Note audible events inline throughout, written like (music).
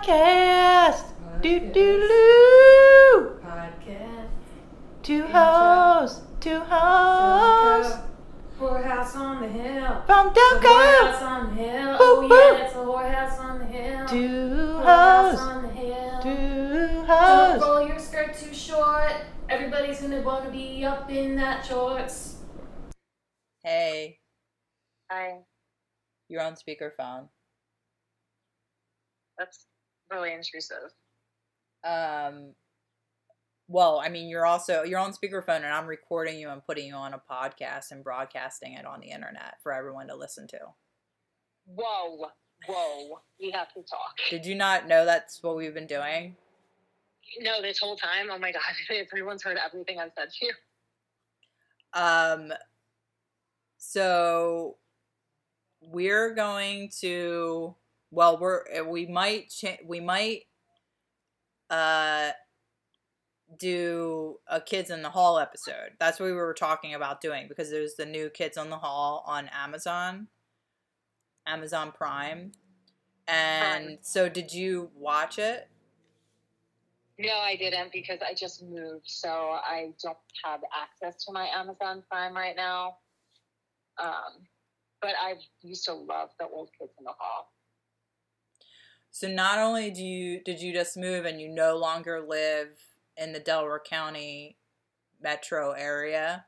Podcast. Do do do. Podcast. Two hoes. Two hoes. Whorehouse on the hill. From The whorehouse Delco. on the hill. Woo, Oh woo. yeah, it's a whorehouse on the hill. Two Whorehouse hoes. on the hill. Two Don't hoes. roll your skirt too short. Everybody's gonna wanna be up in that shorts. Hey, Hi, you're on speakerphone. that's really intrusive. Um, well, I mean, you're also you're on speakerphone, and I'm recording you and putting you on a podcast and broadcasting it on the internet for everyone to listen to. Whoa, whoa, we have to talk. Did you not know that's what we've been doing? No, this whole time, oh my god, (laughs) everyone's heard everything I've said to you. Um, so we're going to. Well, we're uh, we might cha- we might uh do a kids in the hall episode. That's what we were talking about doing because there's the new kids on the hall on Amazon, Amazon Prime. And Prime. so, did you watch it? No, I didn't because I just moved, so I don't have access to my Amazon Prime right now. Um, but I used to love the old kids in the hall. So not only do you did you just move and you no longer live in the Delaware County metro area,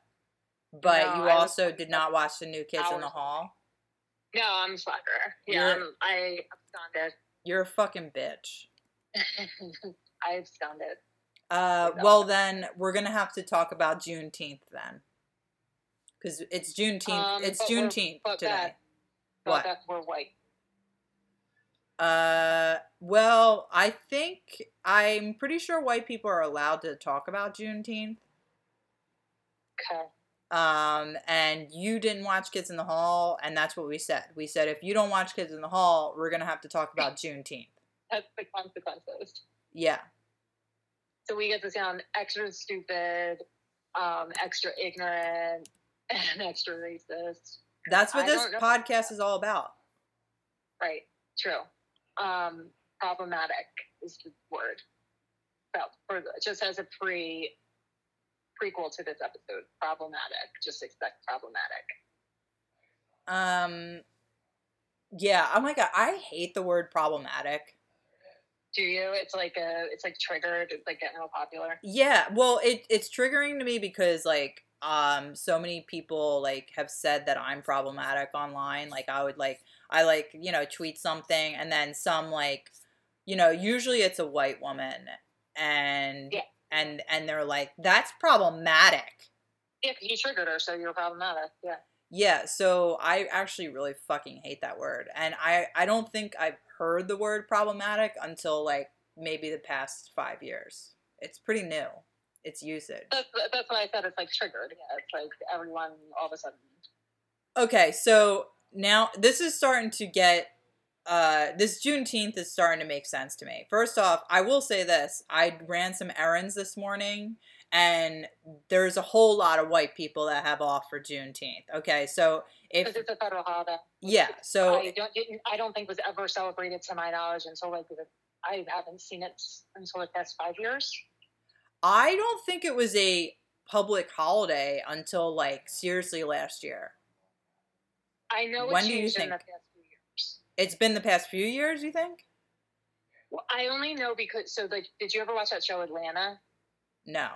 but No, you I was- also did not watch the new Kids in the Hall. No, I'm a slacker. Yeah, You're- I'm, I absconded. You're a fucking bitch. (laughs) I absconded. Uh, well then we're gonna have to talk about Juneteenth then, because it's Juneteenth. Um, it's Juneteenth today. that- But What? that we're white. Uh, well, I think I'm pretty sure white people are allowed to talk about Juneteenth. Okay. Um, and you didn't watch Kids in the Hall, and that's what we said. We said if you don't watch Kids in the Hall, we're gonna have to talk (laughs) about Juneteenth. That's the consequences. Yeah, So we get to sound extra stupid, um, extra ignorant, (laughs) and extra racist. that's what I this podcast is all about. Right. True. Um, problematic is the word. For the, just as a pre prequel to this episode, problematic. Just expect problematic. Um, yeah. Oh my god, I hate the word problematic. Do you? It's like a. It's like triggered. It's like getting real popular. Yeah, well, it it's triggering to me because like um so many people like have said that I'm problematic online. Like I would like I like, you know, tweet something and then some like you know, usually it's a white woman and Yeah. and and they're like that's problematic. Yeah, you triggered her, so you're problematic. Yeah. Yeah, so I actually really fucking hate that word. And I I don't think I've heard the word problematic until like maybe the past 5 years. It's pretty new. Its usage. That's that's why I said it's like triggered. Yeah. It's like everyone all of a sudden. Okay, so now this is starting to get uh this Juneteenth is starting to make sense to me. First off, I will say this. I ran some errands this morning and there's a whole lot of white people that have off for Juneteenth. Okay, so if it's a federal holiday. yeah, so I don't. I don't think was ever celebrated to my knowledge until like I haven't seen it until the past five years. I don't think it was a public holiday until like seriously last year. I know When do you the think? past few years. It's been the past few years, you think? Well, I only know because so like, did you ever watch that show Atlanta? No.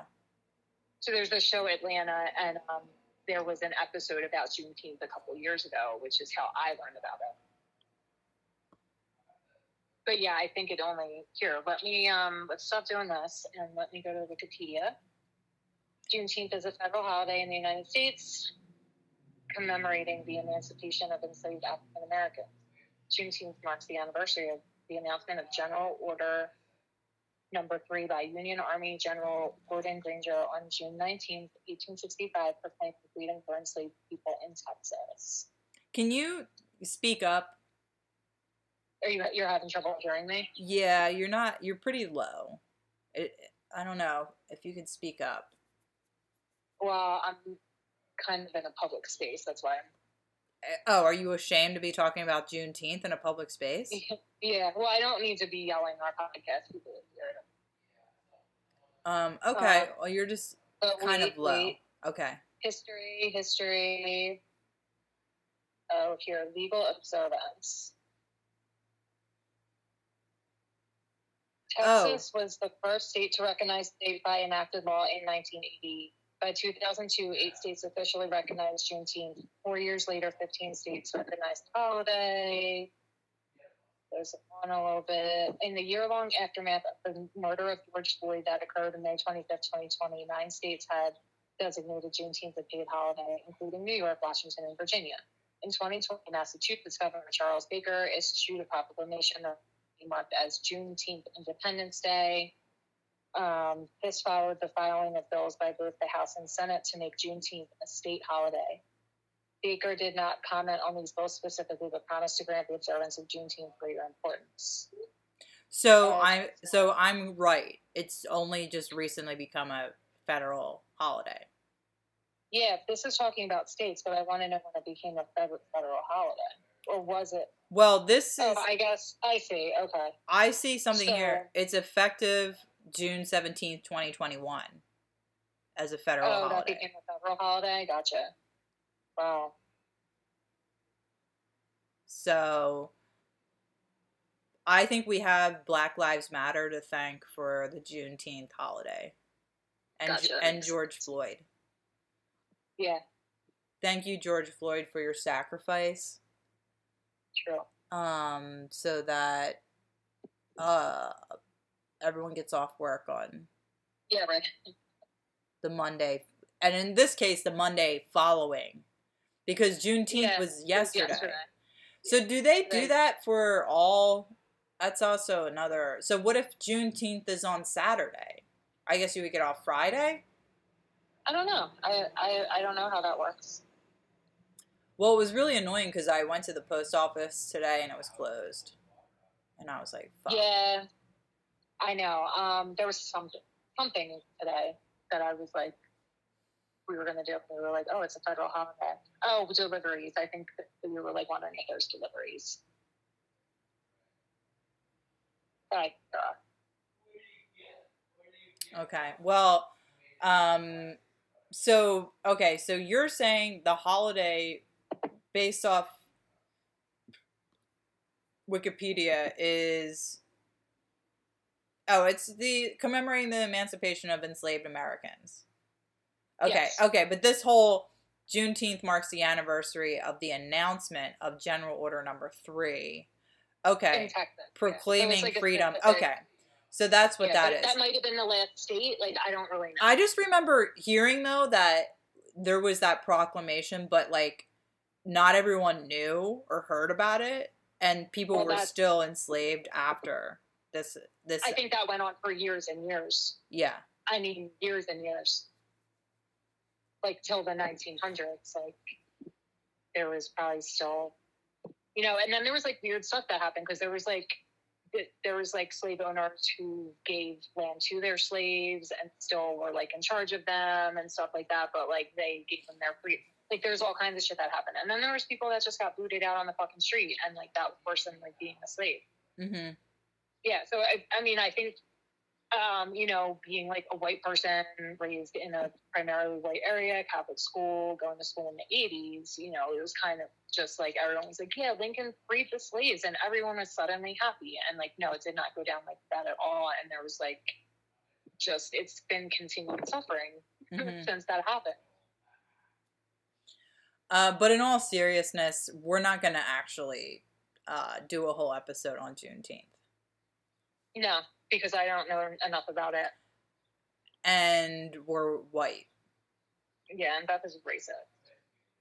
So there's this show Atlanta, and um, there was an episode about Juneteenth a couple years ago, which is how I learned about it. But yeah, I think it only here. Let me um, let's stop doing this and let me go to Wikipedia. Juneteenth is a federal holiday in the United States commemorating the emancipation of enslaved African Americans. Juneteenth marks the anniversary of the announcement of General Order Number Three by Union Army General Gordon Granger on June 19, 1865, proclaimed the freedom for enslaved people in Texas. Can you speak up? Are you you're having trouble hearing me? Yeah, you're not. You're pretty low. It, I don't know if you could speak up. Well, I'm kind of in a public space. That's why I'm Oh, are you ashamed to be talking about Juneteenth in a public space? (laughs) yeah. Well, I don't need to be yelling our podcast. People hear. Um, okay. Uh, well, you're just kind of low. Okay. History, history. Oh, here, legal observance. Oh. Texas was the first state to recognize the by enacted law in 1980. By 2002, eight states officially recognized Juneteenth. Four years later, 15 states recognized the holiday. There's on a little bit. In the year long aftermath of the murder of George Floyd that occurred on May 25th, 2020, nine states had designated Juneteenth a paid holiday, including New York, Washington, and Virginia. In 2020, Massachusetts Governor Charles Baker issued a proclamation that marked as Juneteenth Independence Day. Um, this followed the filing of bills by both the House and Senate to make Juneteenth a state holiday. Baker did not comment on these bills specifically, but promised to grant the observance of Juneteenth greater importance. So Oh, I'm so I'm right. It's only just recently become a federal holiday. Yeah, this is talking about states, but I want to know when it became a federal, federal holiday. Or was it? Well, this is Oh, I guess I see. Okay. I see something So- here. It's effective June 17th, 2021 as a federal oh, that holiday. became a federal holiday? Gotcha. Wow. So I think we have Black Lives Matter to thank for the Juneteenth holiday. And Gotcha. and George Floyd. Yeah, Thank you George Floyd for your sacrifice. true. Um so that uh everyone gets off work on Yeah, right. the Monday and in this case the Monday following because Juneteenth Yeah, was was yesterday. So do they do Right. that for all? That's also another. So what if Juneteenth is on Saturday? I guess you would get off Friday. I don't know. I, I I don't know how that works. Well, it was really annoying because I went to the post office today and it was closed, and I was like, "Fuck." Yeah, I know. Um, there was something something today that I was like, we were gonna do. We were like, oh, it's a federal holiday. Oh, deliveries. I think we were like wondering if there's deliveries. Right. Uh, Okay. Well, um, so okay, so you're saying the holiday, based off Wikipedia, is oh, it's the commemorating the emancipation of enslaved Americans. Okay, Yes. okay, but this whole Juneteenth marks the anniversary of the announcement of General Order Number Three. Okay, in Texas. yeah. Proclaiming like freedom. Okay, so that's what yeah, that is. That might have been the last state. Like I don't really know. I just remember hearing though that there was that proclamation, but like not everyone knew or heard about it, and people Well, were still enslaved after this. This, I think that went on for years and years. yeah, I mean, years and years. Like till the 1900s, like there was probably still, you know, and then there was like weird stuff that happened because there was like there was like slave owners who gave land to their slaves and still were like in charge of them and stuff like that, but like they gave them their free. Like there's all kinds of shit that happened, and then there was people that just got booted out on the fucking street, and like that was worse than like being a slave hmm yeah so I, I mean i think um you know being like a white person raised in a primarily white area catholic school going to school in the 80s you know it was kind of just like everyone was like yeah lincoln freed the slaves and everyone was suddenly happy and like no it did not go down like that at all and there was like just it's been continued suffering hmm since that happened. Uh, but in all seriousness, we're not gonna actually uh, do a whole episode on Juneteenth, no because i don't know enough about it and we're white. yeah and beth is racist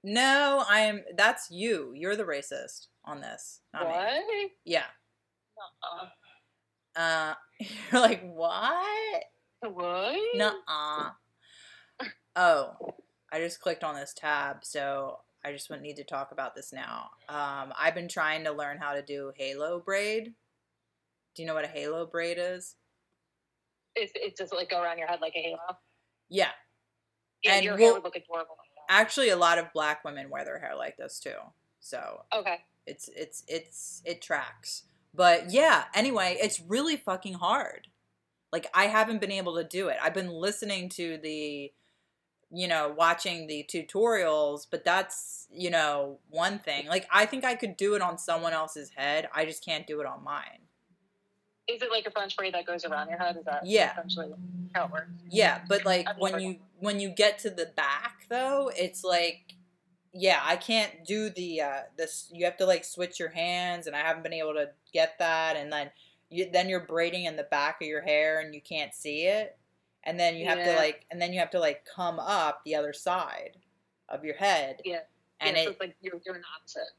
No, I am. That's you. You're the racist on this. Not me. what Yeah. uh Uh, (laughs) you're like what? what Nuh-uh. Oh, I just clicked on this tab, so I just would need to talk about this now. Um, I've been trying to learn how to do halo braid. Do you know what a halo braid is? It, it does like go around your head like a halo. Yeah. Yeah, And your we'll- hair would look adorable like. Actually, a lot of black women wear their hair like this too. So Okay. it's it's it's it tracks. But yeah, anyway, it's really fucking hard. Like I haven't been able to do it. I've been listening to the you know, watching the tutorials, but that's, you know, one thing. Like I think I could do it on someone else's head. I just can't do it on mine. Is it like a French braid that goes around your head? Is that Yeah. essentially how it works? Yeah, but like I've when you when you get to the back though, it's like yeah, I can't do the uh this you have to like switch your hands and I haven't been able to get that and then you then you're braiding in the back of your hair and you can't see it. And then you have to like and then you have to like come up the other side of your head. Yeah. And yeah, it so it's like you're doing the opposite.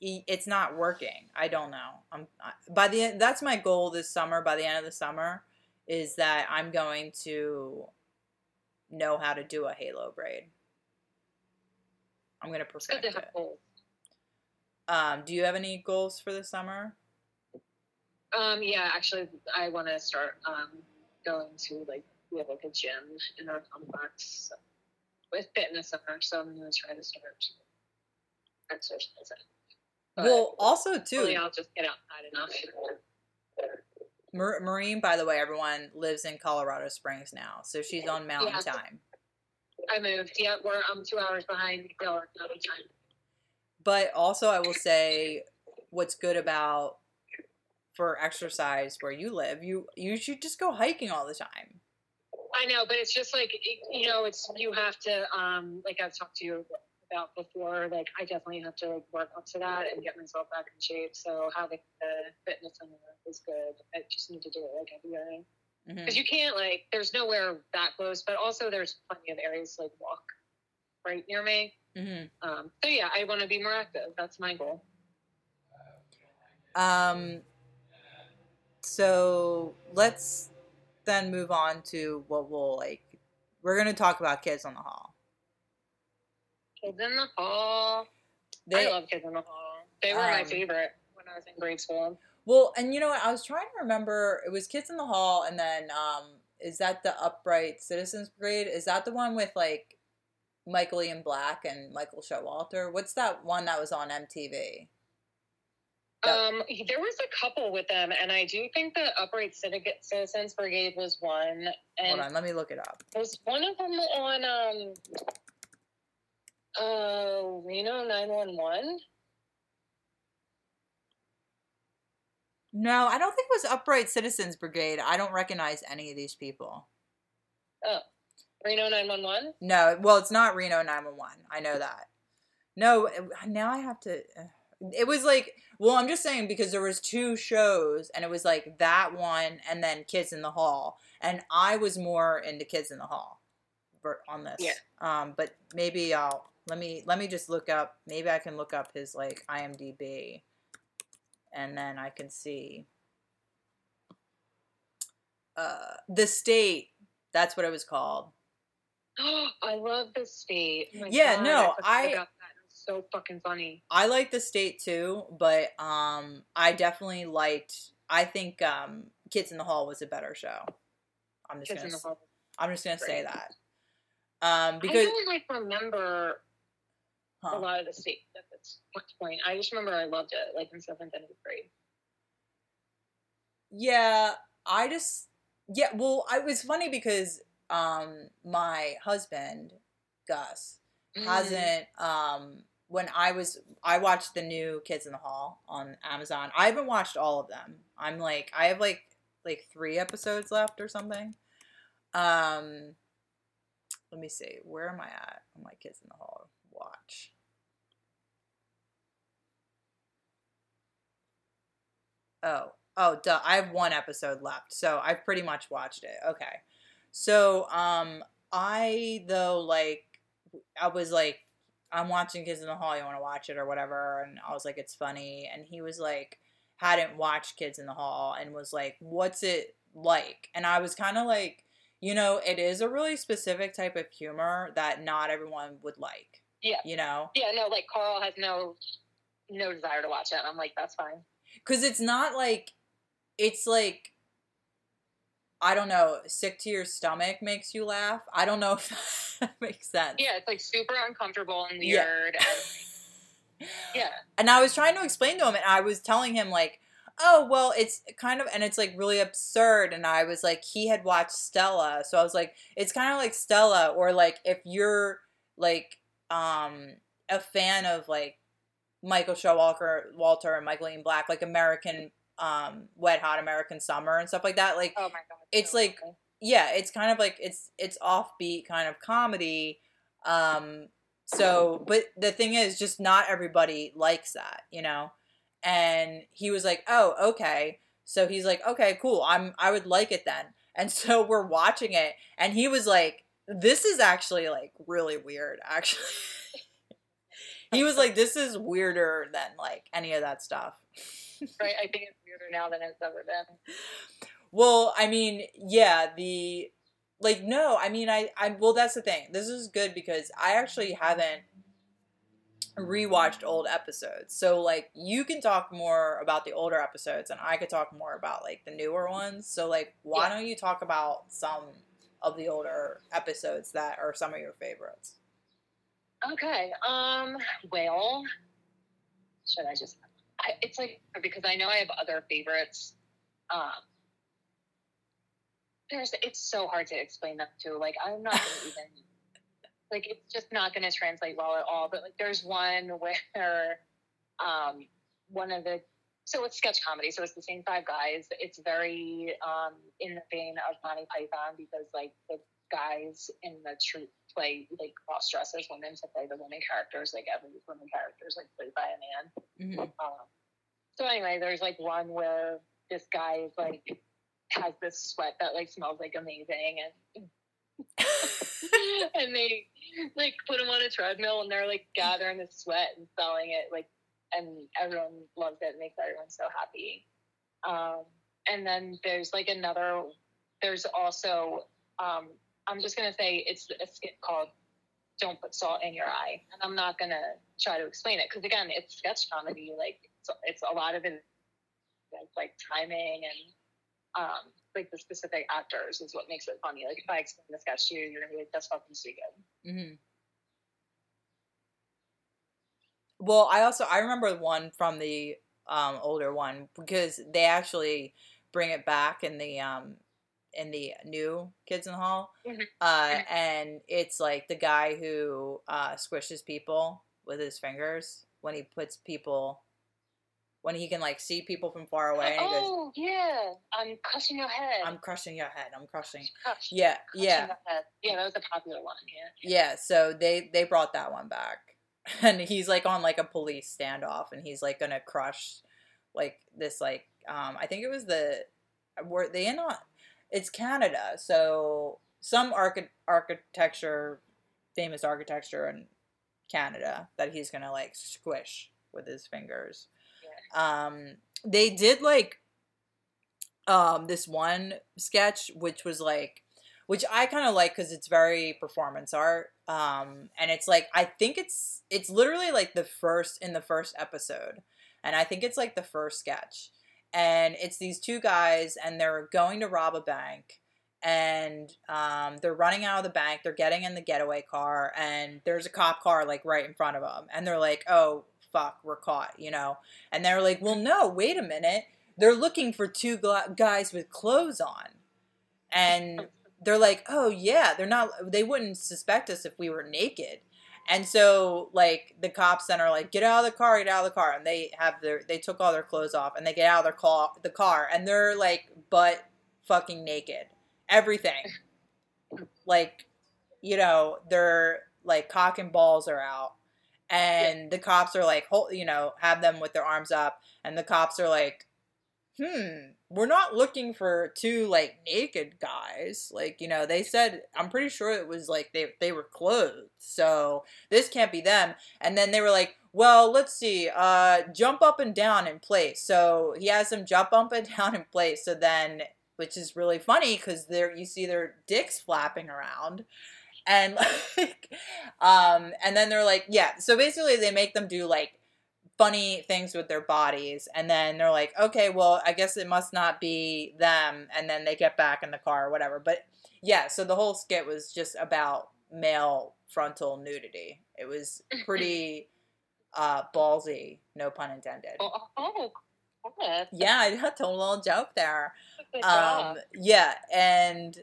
It's not working. I don't know. I'm I, by the end, that's my goal this summer. By the end of the summer, is that I'm going to know how to do a halo braid. I'm gonna It's good perfect to it. have goals. Um, do you have any goals for the summer? Um, yeah, actually, I want to start um, going to like we have like a gym in our complex with fitness center, so I'm gonna try to start exercising. But well, also too, I'll just get outside enough. Mar- Marine. By the way, everyone lives in Colorado Springs now, so she's on Mountain Yeah. Time. I moved. Yeah, we're I'm two hours behind Mountain time. But also, I will say, what's good about for exercise where you live, you you should just go hiking all the time. I know, but it's just like you know, it's you have to um like I've talked to you about before. Like I definitely have to like work up to that and get myself back in shape. So having the fitness center is good. I just need to do it like every day because you can't like there's nowhere that close, but also there's plenty of areas to, like walk right near me. Mhm. Um, so yeah, I want to be more active. That's my goal. Um. So let's then move on to what we'll like. We're gonna talk about kids on the hall. Kids in the hall. They, I love kids in the hall. They were my Um, favorite when I was in grade school. Well, and you know what? I was trying to remember. It was Kids in the Hall, and then um, is that the Upright Citizens Brigade? Is that the one with like Michael Ian Black and Michael Showalter? What's that one that was on MTV? That- Um, there was a couple with them, and I do think the Upright Citi- Citizens Brigade was one, And Hold on, let me look it up. was one of them on um, uh, Reno nine one one. No, I don't think it was Upright Citizens Brigade. I don't recognize any of these people. Oh, Reno nine one one. No, well, it's not Reno 911. I know that. No, now I have to. uh, It was like, well, I'm just saying because there was two shows, and it was like that one, and then Kids in the Hall, and I was more into Kids in the Hall, on this. Yeah. Um, but maybe I'll let me let me just look up. Maybe I can look up his like IMDb, and then I can see. Uh, the state. That's what it was called. (gasps) I love the state. Oh my Yeah, God, no, I- about that. It was so fucking funny. I like the state too, but um, I definitely liked. I think um, Kids in the Hall was a better show. I'm just Kids gonna. in the hall. I'm just gonna say that. Um, I don't like remember a lot of the state at this point. I just remember I loved it, like in seventh and eighth grade. yeah, I just yeah. Well, I was funny because um, my husband Gus Mm. hasn't um when I was I watched the new Kids in the Hall on Amazon. I haven't watched all of them. I'm like I have like like 3 episodes left or something. Um let me see. Where am I at on my Kids in the Hall watch? Oh, oh, duh. I have one episode left, so I've pretty much watched it. Okay, so um, I though like I was like, I'm watching Kids in the Hall. You want to watch it or whatever? And I was like, it's funny. And he was like, hadn't watched Kids in the Hall and was like, what's it like? And I was kind of like, you know, it is a really specific type of humor that not everyone would like. Yeah. You know, Yeah, no, like Carl has no no desire to watch it. I'm like, that's fine. because it's not like, it's like. I don't know. Sick to your stomach makes you laugh. I don't know (laughs) if that makes sense. Yeah, it's like super uncomfortable and Yeah. weird. and (laughs) Yeah. And I was trying to explain to him, and I was telling him like, "Oh, well, it's kind of, and it's like really absurd." And I was like, he had watched Stella, so I was like, it's kind of like Stella, or like if you're like um a fan of like Michael Showalter, Walter, and Michael Ian Black, like American um Wet Hot American Summer and stuff like that, like Oh my god. It's so like- funny. yeah, it's kind of like it's it's offbeat kind of comedy. Um so but the thing is just not everybody likes that, you know? And he was like, "Oh, okay." So he's like, "Okay, cool. I'm I would like it then." And (laughs) so we're watching it and he was like, "This is actually like really weird actually." (laughs) he was like, "This is weirder than like any of that stuff." (laughs) right. I think it's weirder now than it's ever been. Well, I mean, yeah, the like no, I mean I I well that's the thing. This is good because I actually haven't rewatched old episodes. So like you can talk more about the older episodes and I could talk more about like the newer ones. So like why Yeah. don't you talk about some of the older episodes that are some of your favorites? Okay. Um. Well, should I just? I, it's like because I know I have other favorites. Um. There's. It's so hard to explain them too. Like I'm not gonna even. (laughs) Like it's just not gonna translate well at all. But like there's one (laughs) where, um, one of the. So it's sketch comedy. So it's the same five guys. It's very um in the vein of Monty Python because like the guys in the troupe play like cross dresses women to play the women characters. Like every woman character is like played by a man. Mm-hmm. Um, so anyway, there's like one where this guy is like has this sweat that like smells like amazing and (laughs) (laughs) and they like put him on a treadmill and they're like gathering the sweat and selling it like and everyone loves it it makes everyone so happy. Um and then there's like another there's also um i'm just gonna say it's a skit called don't put salt in your eye and i'm not gonna try to explain it because again it's sketch comedy like it's, it's a lot of it like timing and um like the specific actors is what makes it funny. Like if i explain the sketch to you you're gonna be like that's fucking stupid. Mm-hmm. Well, I also I remember one from the um, older one because they actually bring it back in the um, in the new Kids in the Hall, Mhm. uh, Mhm. and it's like the guy who uh, squishes people with his fingers when he puts people when he can like see people from far away and he goes, oh yeah i'm crushing your head "I'm crushing your head. I'm crushing." Crush, Yeah, crushing yeah. head. yeah that was a popular one yeah Yeah, so they they brought that one back, (laughs) and he's like on like a police standoff, and he's like gonna crush like this like um I think it was the were they in on it's Canada, so some archi- architecture, famous architecture in Canada that he's gonna like squish with his fingers. Um, they did like um this one sketch which was like which I kind of like because it's very performance art. Um, and it's like I think it's it's literally like the first in the first episode, and I think it's like the first sketch, and it's these two guys and they're going to rob a bank, and um, they're running out of the bank. They're getting in the getaway car, and there's a cop car like right in front of them, and they're like, "Oh fuck, we're caught," you know, and they're like, "Well, no, wait a minute." They're looking for two guys with clothes on, and they're like, oh yeah, they're not. They wouldn't suspect us if we were naked. And so like the cops then are like, get out of the car, get out of the car, and they have their they took all their clothes off and they get out of their car the car and they're like butt fucking naked, everything, (laughs) like you know they're like cock and balls are out. And the cops are like, hold, you know, have them with their arms up, and the cops are like, hmm, we're not looking for two like naked guys. Like, you know, they said I'm pretty sure it was like they they were clothed. So this can't be them. And then they were like, well, let's see, uh jump up and down in place. So he has them jump up and (laughs) down in place. So then which is really funny because there you see their dicks flapping around. And (laughs) like um and then they're like, yeah, so basically they make them do like funny things with their bodies and then they're like okay well i guess it must not be them and then they get back in the car or whatever but yeah so the whole skit was just about male frontal nudity it was pretty (laughs) uh, ballsy, no pun intended. Oh, oh. Yeah, I got a little joke there. Um, yeah, and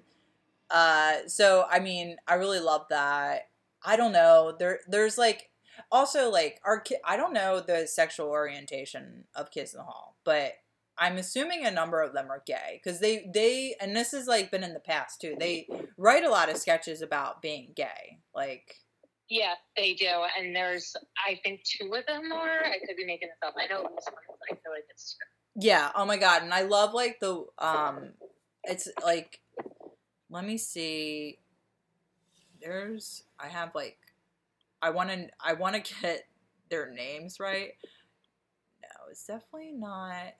uh, so I mean, I really love that. I don't know. There, there's like also like our ki- I don't know the sexual orientation of Kids in the Hall, but I'm assuming a number of them are gay because they they and this has like been in the past too. They write a lot of sketches about being gay, like. Yeah, they do. And there's, I think, two of them are. I could be making this up. I know this one. I feel like it's Yeah. Oh my god. And I love like the um it's like let me see. There's I have like I want to I want to get their names right. No, it's definitely not.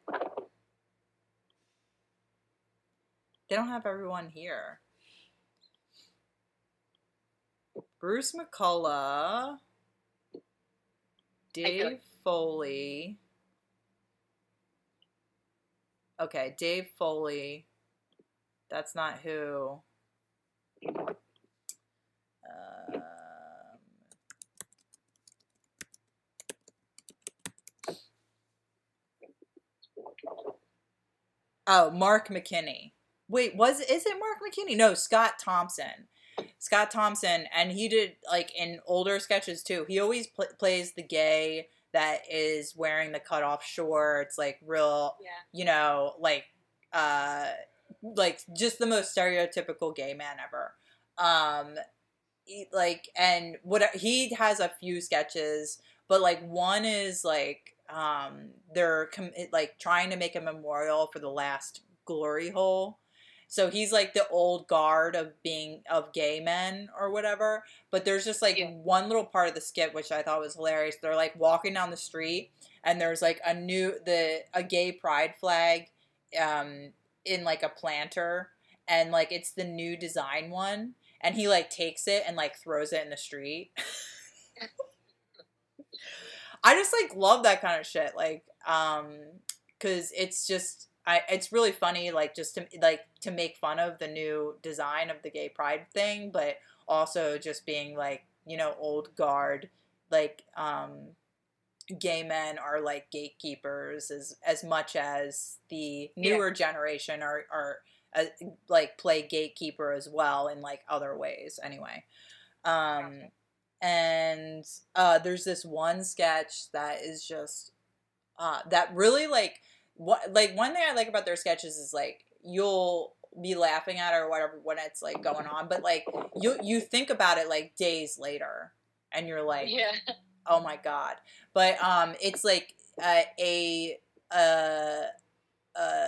They don't have everyone here. Bruce McCulloch, Dave. Foley. Okay, Dave Foley. That's not who. Oh, Mark McKinney. Wait, was is it Mark McKinney? No, Scott Thompson. Scott Thompson, and he did like in older sketches too. He always pl- plays the gay that is wearing the cut off shorts, like real yeah. you know, like uh like just the most stereotypical gay man ever. Um he- like and what he has a few sketches, but like one is like um they're com- like trying to make a memorial for the last glory hole. So he's like the old guard of being of gay men or whatever. But there's just like Yeah. one little part of the skit which I thought was hilarious. They're like walking down the street and there's like a new the a gay pride flag um in like a planter and like it's the new design one and he like takes it and like throws it in the street. (laughs) I just like love that kind of shit like um cuz it's just I it's really funny like just to like to make fun of the new design of the gay pride thing but also just being like you know old guard like um gay men are like gatekeepers as as much as the Yeah. newer generation are are uh, like play gatekeeper as well in like other ways anyway um and uh there's this one sketch that is just uh that really like what like one thing i like about their sketches is like you'll be laughing at it or whatever when it's like going on but like you you think about it like days later and you're like Yeah. oh my god but um it's like uh, a uh uh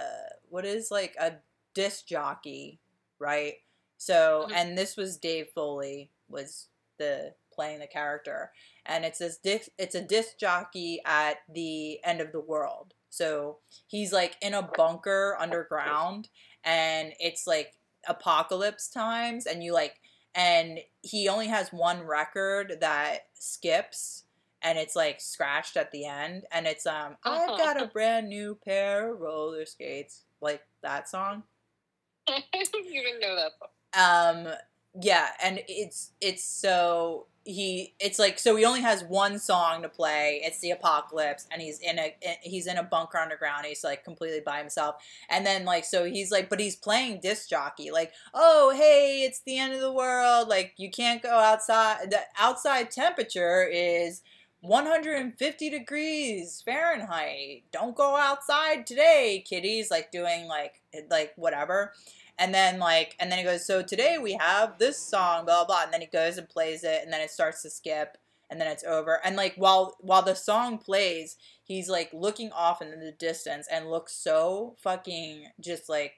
what is like a disc jockey right so Mhm. and this was dave foley was the playing the character and it's this disc it's a disc jockey at the end of the world so he's like in a bunker underground and it's like apocalypse times and you like and he only has one record that skips and it's like scratched at the end and it's um I've got a (laughs) brand new pair of roller skates like that song (laughs) you didn't know that. um yeah and it's it's so he it's like so he only has one song to play it's the apocalypse and he's in a he's in a bunker underground he's like completely by himself and then like so he's like but he's playing disc jockey like oh hey it's the end of the world like you can't go outside the outside temperature is 150 degrees Fahrenheit. Don't go outside today, kiddies. Like doing like like whatever. And then like and then he goes, So today we have this song, blah blah, and then he goes and plays it, and then it starts to skip, and then it's over. And like while while the song plays, he's like looking off in the distance and looks so fucking just like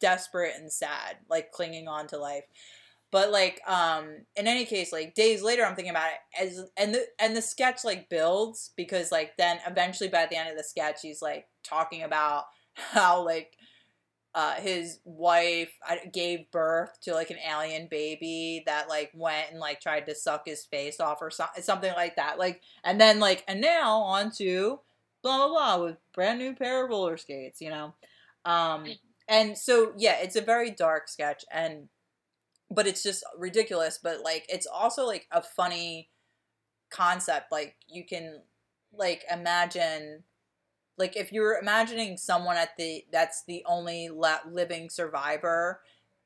desperate and sad, like clinging on to life. But like, um, in any case, like days later, I'm thinking about it as and the and the sketch like builds because like then eventually by the end of the sketch, he's like talking about how like uh, his wife gave birth to like an alien baby that like went and like tried to suck his face off or so- something like that. Like, and then like, and now on to blah blah blah with brand new pair of roller skates, you know. Um, and so yeah, it's a very dark sketch, and but it's just ridiculous. But like, it's also like a funny concept like you can like imagine like if you're imagining someone at the that's the only la- living survivor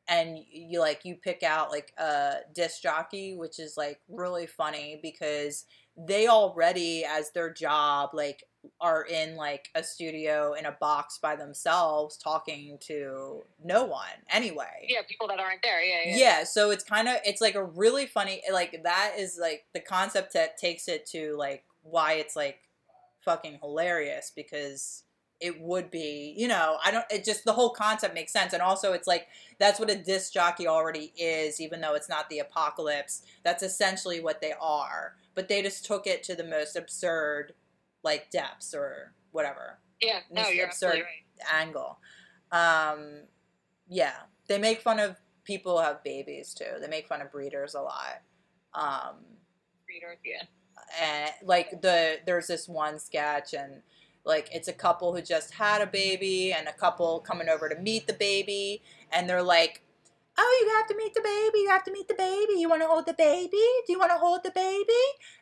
and you like you pick out like a disc jockey which is like really funny because they already as their job like are in like a studio in a box by themselves talking to no one anyway Yeah, people that aren't there. Yeah, yeah. yeah so it's kind of it's like a really funny like that is like the concept that takes it to like why it's like fucking hilarious because it would be you know i don't it just the whole concept makes sense and also it's like that's what a disc jockey already is even though it's not the apocalypse that's essentially what they are but they just took it to the most absurd like depths or whatever Yeah, no, you're absurd- right. angle. Um, yeah, they make fun of people who have babies too. They make fun of breeders a lot. Um, Reader, yeah. And like the there's this one sketch and like it's a couple who just had a baby and a couple coming over to meet the baby and they're like oh you have to meet the baby you have to meet the baby you want to hold the baby do you want to hold the baby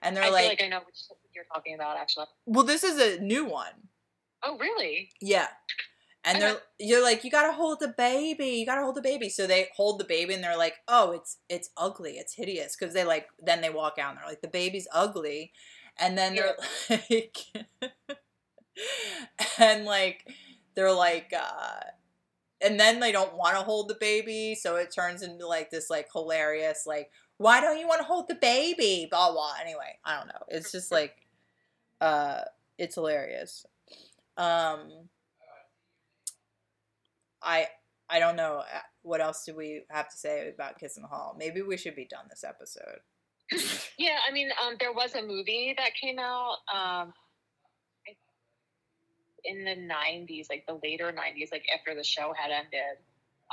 and they're I like, like I know which you're talking about, actually. well this is a new one Oh, really? Yeah. And they're you're like, you gotta hold the baby, you gotta hold the baby. So they hold the baby and they're like, oh, it's it's ugly, it's hideous. Cause they like then they walk out and they're like, the baby's ugly. And then they're like (laughs) and like they're like uh and then they don't want to hold the baby, so it turns into like this like hilarious like why don't you want to hold the baby? Blah blah. Anyway, I don't know. It's just like uh it's hilarious. Um I I don't know uh, what else do we have to say about Kids in the Hall. Maybe we should be done this episode. (laughs) Yeah, I mean, um, there was a movie that came out um, in the 90s, like the later 90s, like after the show had ended.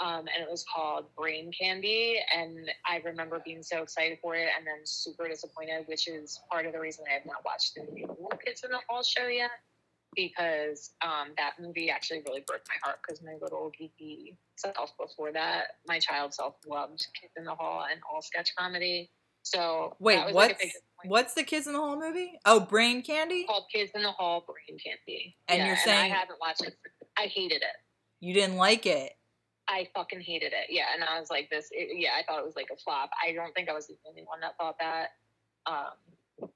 Um, and it was called Brain Candy. And I remember being so excited for it and then super disappointed, which is part of the reason I have not watched the new Kids in the Hall show yet. Because um, that movie actually really broke my heart because my little geeky self before that, my child self loved Kids in the Hall and all sketch comedy. So Wait, that was, like, what's what's the Kids in the Hall movie? Oh, Brain Candy. called Kids in the Hall Brain Candy. And yeah, you're and saying- I haven't watched it. I hated it. You didn't like it. I fucking hated it. Yeah, and I was like, this. It, yeah, I thought it was like a flop. I don't think I was the only one that thought that. Um,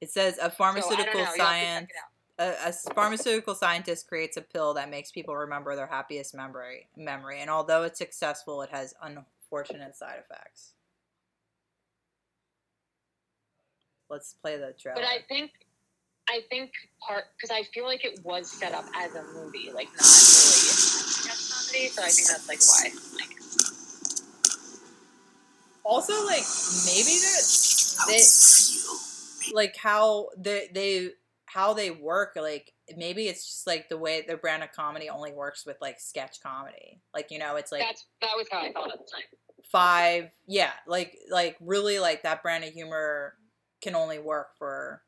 It says a so I don't pharmaceutical know. You'll have to science. check it out. A, a s- pharmaceutical scientist creates a pill that makes people remember their happiest memory. Memory, and although it's successful, it has unfortunate side effects. Let's play the trailer. But I think, I think part because I feel like it was set up as a movie, like not really a comedy. So I think that's like why. Like, also like maybe that they like how they they how they work like maybe it's just like the way their brand of comedy only works with like sketch comedy like you know it's like that's that was how I felt at the time. five yeah like like really like that brand of humor can only work for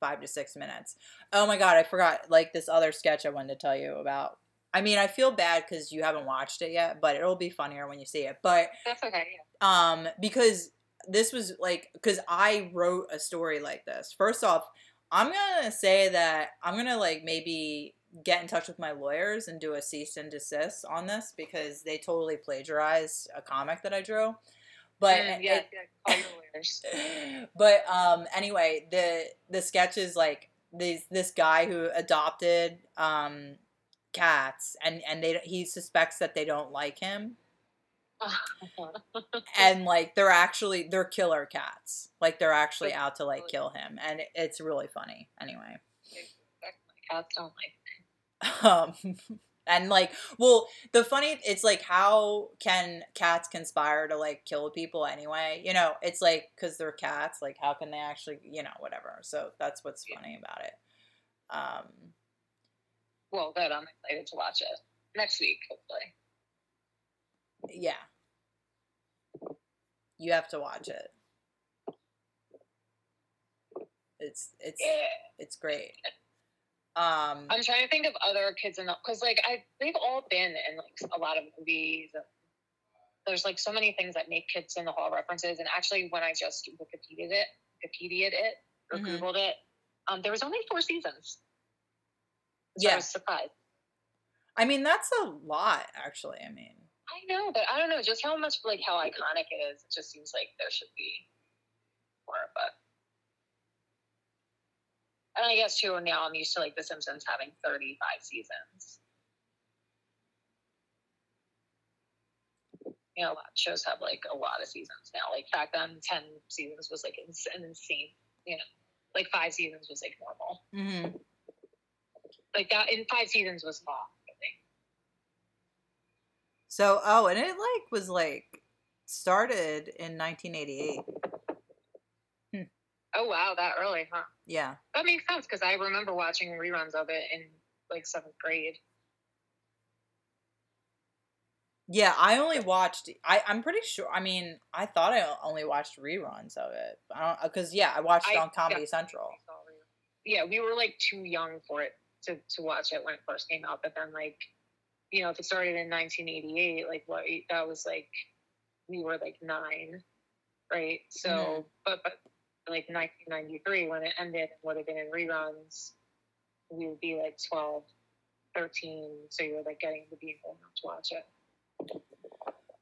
five to six minutes oh my god i forgot like this other sketch i wanted to tell you about i mean i feel bad because you haven't watched it yet but it'll be funnier when you see it but That's okay. Yeah. um because this was like because i wrote a story like this. First off i'm gonna say that i'm gonna like maybe get in touch with my lawyers and do a cease and desist on this because they totally plagiarized a comic that i drew. But Mm, it- yeah, yeah, your lawyers. (laughs) but um anyway the the sketch is like this this guy who adopted um cats and and they he suspects that they don't like him (laughs) and like they're actually they're killer cats. Like they're actually out to like kill him and it's really funny. Anyway. Cats don't like. (laughs) um and like well the funny it's like how can cats conspire to like kill people anyway? You know it's like because they're cats like how can they actually you know whatever. So that's what's funny about it. Um Well, good. I'm excited to watch it next week, hopefully. Yeah you have to watch it it's it's it's great um I'm trying to think of other kids in the because like I they've all been in like a lot of movies. There's like so many things that make kids in the hall references. And actually, when I just Wikipedia'd it, Wikipedia'd it or Mhm. Googled it. Um, there was only four seasons. So Yeah. I was surprised. I mean, that's a lot, actually. I mean, I know, but I don't know just how much like how iconic it is. It just seems like there should be more, but and I guess too now I'm used to like The Simpsons having 35 seasons. You know, a lot of shows have like a lot of seasons now. Like back then, 10 seasons was like ins- an insane. You know, like five seasons was like normal. mhm. Like that in five seasons was long. So oh, and it like was like started in 1988. Hmm. Oh wow, that early, huh? Yeah. That makes sense because I remember watching reruns of it in like seventh grade. Yeah, I only watched. I I'm pretty sure. I mean, I thought I only watched reruns of it. I don't because yeah, I watched it on Comedy yeah. Central. Yeah, we were like too young for it to, to watch it when it first came out. But then, like, you know, if it started in 1988, like, what that was like, we were like nine, right? So, Mhm. but, but like 1993, when it ended, would have been in reruns, we would be like 12, 13. So you were like getting to be old enough to watch it.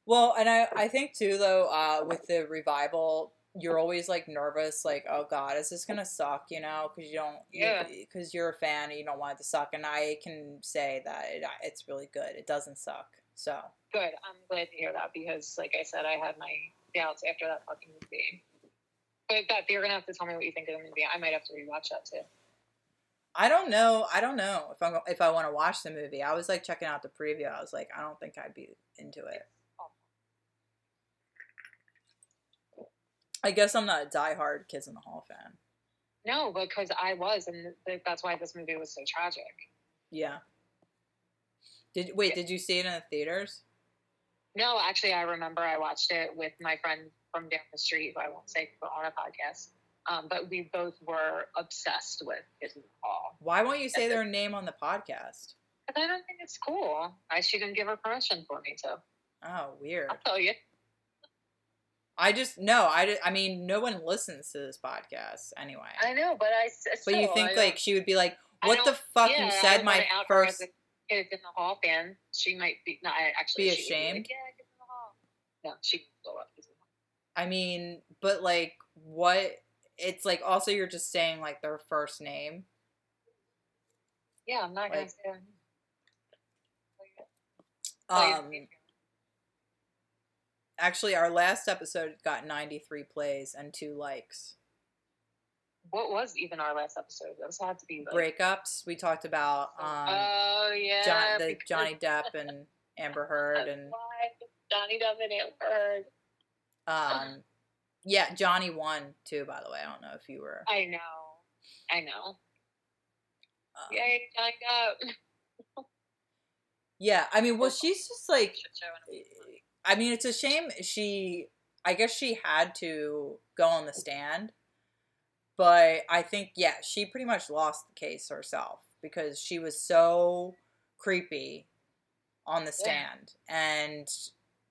Well, and I I think too though uh, with the revival, you're always like nervous, like oh god, is this gonna suck? You know, because you don't, Yeah. because you're a fan and you don't want it to suck. And I can say that it, it's really good. It doesn't suck. So Good. I'm glad to hear that because, like I said, I had my doubts after that fucking movie. But that you're gonna have to tell me what you think of the movie. I might have to rewatch that too. I don't know. I don't know if I'm if I want to watch the movie. I was like checking out the preview. I was like, I don't think I'd be into it. I guess I'm not a diehard Kids in the Hall fan. No, because I was, and th- that's why this movie was so tragic. Yeah. Did wait? Did you see it in the theaters? No, actually, I remember I watched it with my friend from down the street, who I won't say on a podcast. Um, but we both were obsessed with Kids in the Hall. Why won't you say their name on the podcast? But I don't think it's cool. I she didn't give her permission for me to. Oh, weird. I'll tell you. I just no. I, I mean, no one listens to this podcast anyway. I know, but I. s- but you think like she would be like, "What the fuck yeah, you said my first as a in the Hall fan. She might be not actually Be ashamed? like, yeah, in the Hall. No, she would still love Kids in the Hall. I mean, but like, what? It's like also you're just saying like their first name. Yeah, I'm not gonna say. Oh, Um, actually, our last episode got 93 plays and two likes. what was even our last episode? Those had to be like, Breakups. We talked about um, oh yeah, John, the because Johnny Depp and (laughs) Amber Heard and Johnny Depp and Amber Heard. um, yeah, Johnny won too. By the way, I don't know if you were. I know, I know. um, Yay, Johnny Depp. (laughs) Yeah, I mean, well, she's just like, Shit show and I mean, it's a shame she. I guess she had to go on the stand, but I think yeah, she pretty much lost the case herself because she was so creepy on the Yeah. stand and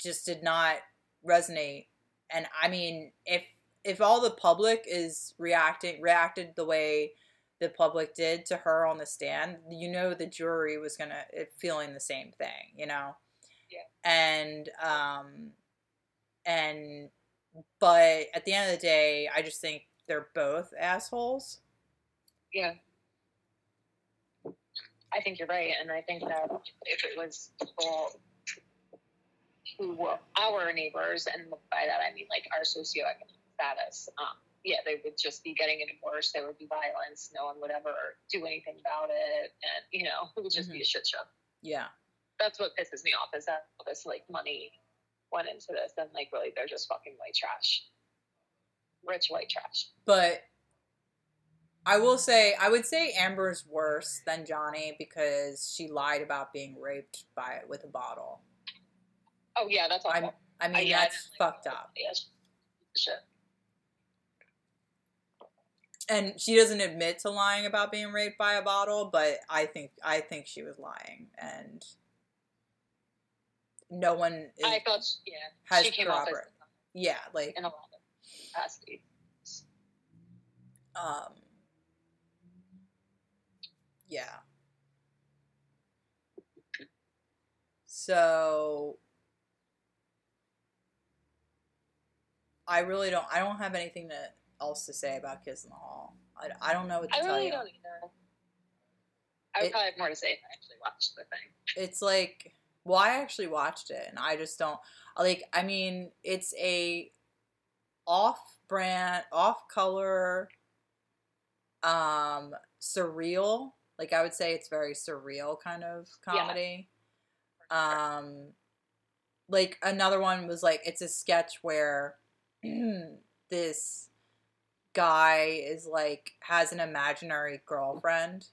just did not resonate. And I mean, if if all the public is reacting reacted the way the public did to her on the stand, you know the jury was gonna eh, feeling the same thing, you know. And um, and but at the end of the day, I just think they're both assholes. Yeah. I think you're right, and I think that if it was people who were our neighbors, and by that I mean like our socioeconomic status, um, yeah, they would just be getting a divorce. There would be violence. No one would ever do anything about it, and you know, it would just be a shit show. Yeah. That's what pisses me off is that all this like money went into this, and like really they're just fucking white trash, rich white trash. But I will say, I would say Amber's worse than Johnny because she lied about being raped by it with a bottle. Oh yeah, that's awful. I'm, I mean, Uh, yeah, that's like fucked up. Yeah, shit. And she doesn't admit to lying about being raped by a bottle, but I think I think she was lying, and no one. Is, I thought, she- yeah, has she came off as yeah, like in a lot of capacities. Um, yeah. So I really don't. I don't have anything to, else to say about Kids in the Hall. I, I don't know what to I tell really you. I really don't either. I would It- probably have more to say if I actually watched the thing. It's like, well, I actually watched it, and I just don't like. I mean, it's a off-brand, off-color, um, surreal. Like I would say, it's very surreal kind of comedy. Yeah. comedy. Um, like another one was like it's a sketch where (clears throat) this guy is like has an imaginary girlfriend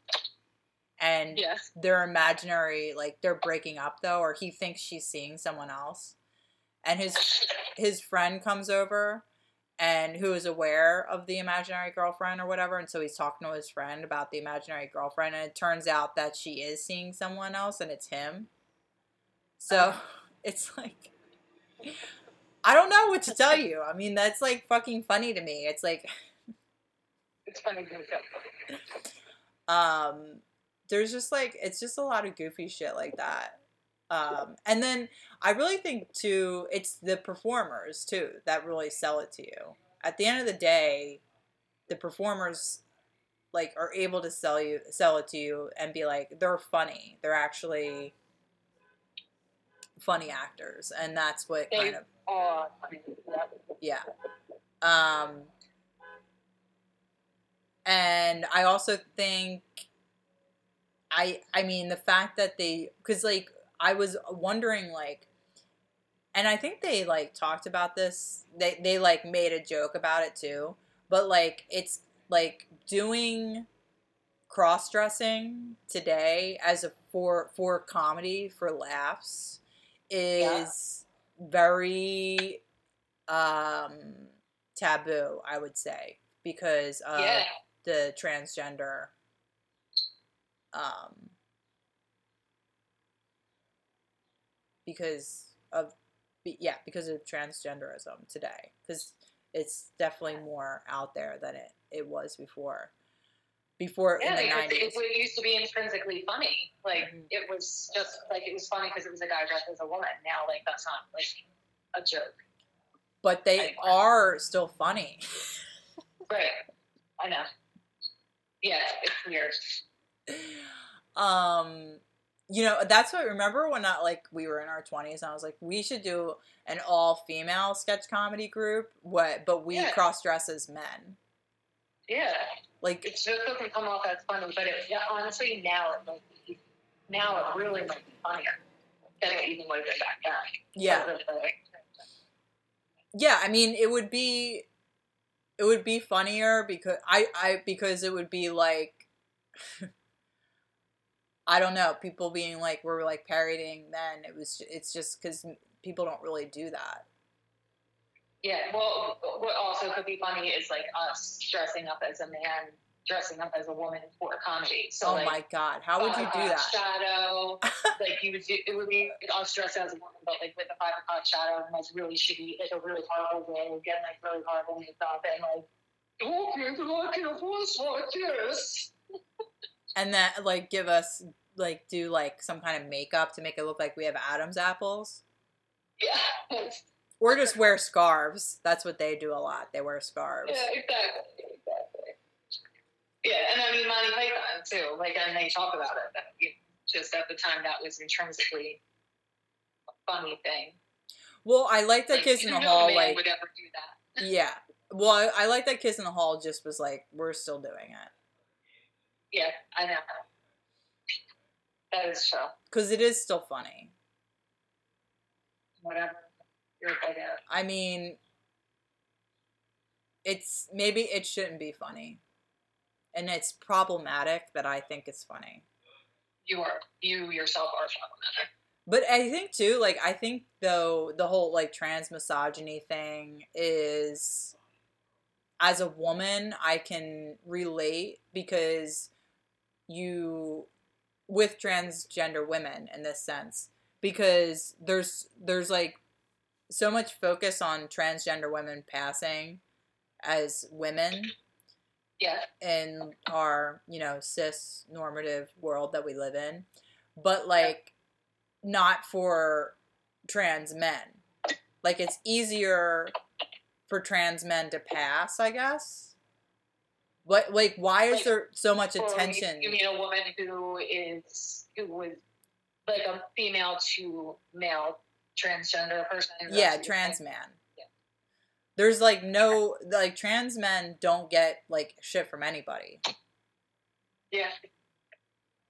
and Yeah. their imaginary like they're breaking up though or he thinks she's seeing someone else. And his his friend comes over and who is aware of the imaginary girlfriend or whatever and so he's talking to his friend about the imaginary girlfriend and it turns out that she is seeing someone else and it's him. So (laughs) it's like i don't know what to tell you. I mean that's like fucking funny to me. It's like It's funny to me. (laughs) um there's just like it's just a lot of goofy shit like that um and then i really think too it's the performers too that really sell it to you at the end of the day the performers like are able to sell you sell it to you and be like they're funny they're actually funny actors and that's what They- kind of. Yeah. yeah. Um and I also think I I mean the fact that they cuz like I was wondering like and I think they like talked about this they they like made a joke about it too but like it's like doing cross-dressing today as a for for comedy for laughs is very um taboo i would say because of yeah. the transgender um because of yeah because of transgenderism today because it's definitely more out there than it it was before before Yeah, in the because 90s it, it used to be intrinsically funny. Like Mhm. it was just like it was funny because it was a guy dressed as a woman. Now, like that's not like a joke. but they Anymore. are still funny Right. I know. Yeah, it's weird. Um you know that's what remember when I, like we were in our 20s and i was like we should do an all-female sketch comedy group what but we Yeah. cross-dress as men Yeah, like it just doesn't come off as funny, but it, yeah, honestly now it might be. Now it really might be funnier than it even would have been back then. yeah yeah i mean it would be it would be funnier because i i because it would be like (laughs) i don't know people being like we're like parodying men it was it's just because people don't really do that Yeah, well, what also could be funny is like us dressing up as a man, dressing up as a woman for comedy. So oh like, my god how would you do that Shadow, (laughs) like you would do, it would be us dressed as a woman, but like with a five o'clock shadow and like really shitty, like a really horrible wig and like really horrible makeup and like. Oh, okay, but I can like this. And then like give us like do like some kind of makeup to make it look like we have Adam's apples, Yeah, or just wear scarves. That's what they do a lot. They wear scarves. yeah, exactly, exactly. Yeah, and I mean Monty Python too. Like, and they talk about it. That you, just at the time, that was intrinsically a funny thing. Well, I like that Like, Kids in the Hall. Like, would ever do that. yeah. Well, I, I like that Kids in the Hall. Just was like, we're still doing it Yeah, I know. That is true. because it is still funny. Whatever. I mean, it's maybe it shouldn't be funny, and it's problematic that I think it's funny. You are. You yourself are problematic. But I think too, like I think though the whole like trans misogyny thing is as a woman I can relate because you with transgender women in this sense because there's there's like so much focus on transgender women passing as women Yeah. in our you know cis normative world that we live in but like not for trans men like it's easier for trans men to pass i guess what like why is Like, there so much attention You mean a woman who is who was like a female to male transgender person? yeah trans man Yeah. there's like no like trans men don't get like shit from anybody Yeah.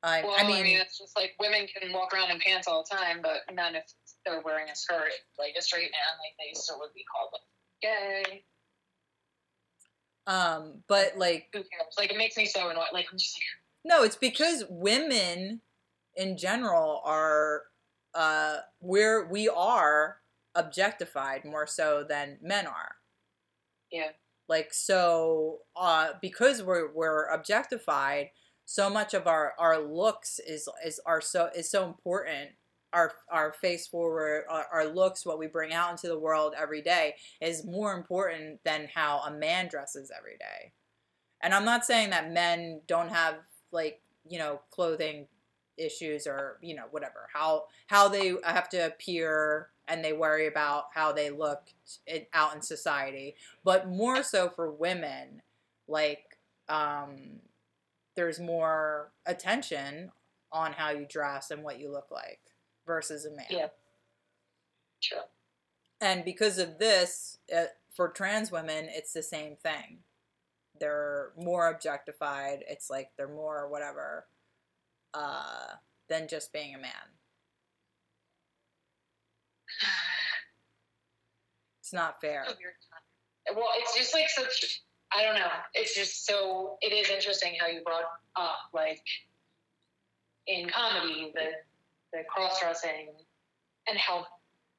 i, Well, I mean it's just like women can walk around in pants all the time, but none if they're wearing a skirt. Like a straight man, like they still would be called like gay. Um but like Who cares? Like it makes me so annoyed. Like I'm just like, No, it's because women in general are uh we're we are objectified more so than men are. yeah, Like so uh because we're we're objectified, so much of our our looks is is are so is so important. Our our face forward, our, our looks, what we bring out into the world every day is more important than how a man dresses every day. And I'm not saying that men don't have like you know clothing issues or you know whatever. How how they have to appear and they worry about how they look out in society. But more so for women like um there's more attention on how you dress and what you look like versus a man Yeah. true. and because of this uh, for trans women it's the same thing they're more objectified it's like they're more whatever uh, than just being a man it's not fair a weird time. Well, it's just like such. I don't know. It's just so. It is interesting how you brought up like in comedy the the cross dressing and how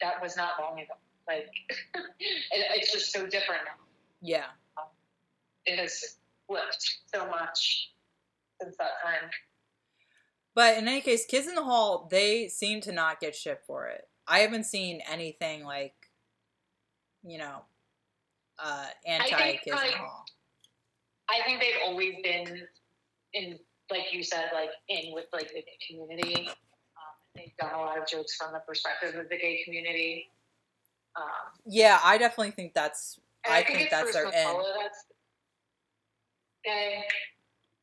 that was not long ago. Like (laughs) it, it's just so different now. yeah It has flipped so much since that time. but in any case kids in the hall they seem to not get shit for it i haven't seen anything like you know uh anti Kids in the hall I think they've always been in, like you said, like in with like the community. They've done a lot of jokes from the perspective of the gay community. Um, yeah i definitely think that's and i, think, it's that's their end That's gay.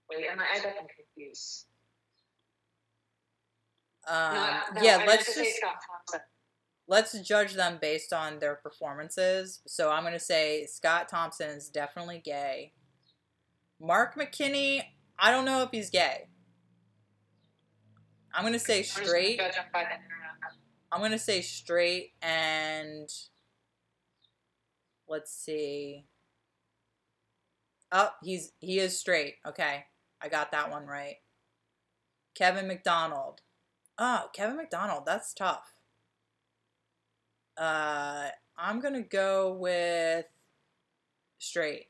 Wait, am I? I got them confused. um, no, no, yeah I let's just let's judge them based on their performances. So I'm gonna say Scott Thompson is definitely gay. Mark McKinney, I don't know if he's gay. I'm gonna say gonna straight. judge him by the internet. I'm gonna say straight and let's see. Oh, he's he is straight. Okay. I got that one right. Kevin McDonald. Oh, Kevin McDonald, that's tough. Uh I'm gonna go with straight.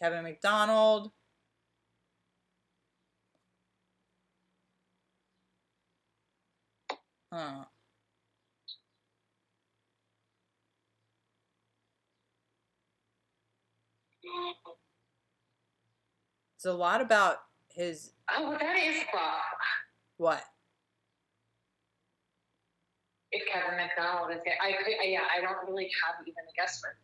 Kevin McDonald. Hmm. Huh. It's a lot about his Oh, that is rough. what? If Kevin McDonald is I could. Yeah, I don't really have even a guess for. him.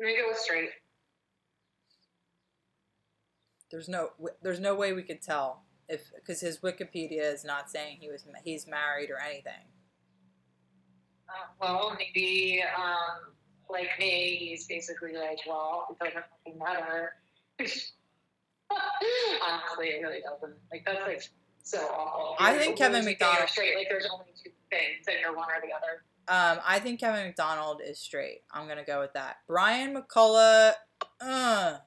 Let me go straight. There's no there's no way we could tell if because his Wikipedia is not saying he was he's married or anything. Uh, well, maybe um, like me, he's basically like, well, it doesn't fucking matter. Honestly, it really doesn't. Like that's like so awful. I think Kevin or McDonald- straight. Like there's only two things, and you're one or the other. Um, I think Kevin McDonald is straight. I'm gonna go with that. Brian McCulloch, uh,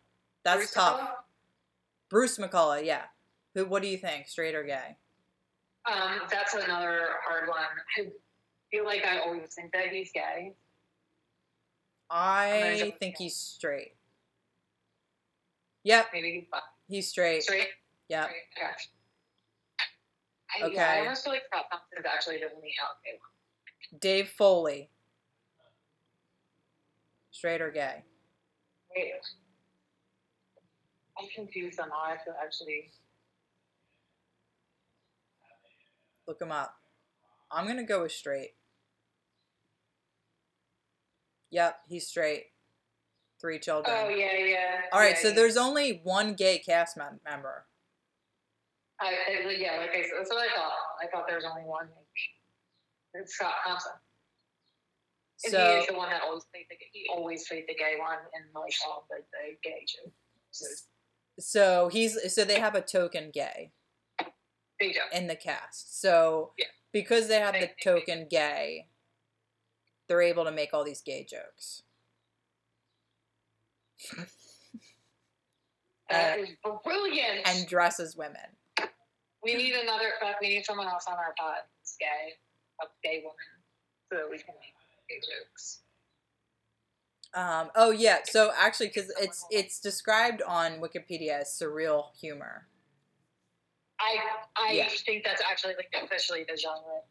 that's Bruce tough. McCulloch? Bruce McCulloch, yeah. Who? What do you think? Straight or gay? Um, that's another hard one. I feel like I always think that he's gay. I think he's straight. Yep, Maybe he's bi. he's straight. straight. Yep. Straight, Okay. I, Okay. Yeah, I almost feel like Scott Thompson is actually the only out gay one. Dave Foley. Straight or gay? Wait. I'm confused on how I to actually. Look him up. I'm gonna go with straight. Yep, he's straight. Three children. Oh yeah, yeah. All right, yeah, so yeah. there's only one gay cast mem- member. I, I, yeah, like I said, that's what I thought. I thought there was only one. It's Scott Thompson. And he So is the one that always played the he always played the gay one in like all the, the gay shows. So he's so they have a token gay in the cast. So Yeah. because they have the They- they- token gay, they're able to make all these gay jokes. (laughs) That Uh, is brilliant. and dresses women. we need another. uh, We need someone else on our pod. It's gay, a gay woman, so that we can make gay jokes. Um, oh yeah, so actually, because it's it's described on Wikipedia as surreal humor. I I Yeah. think that's actually like officially the genre.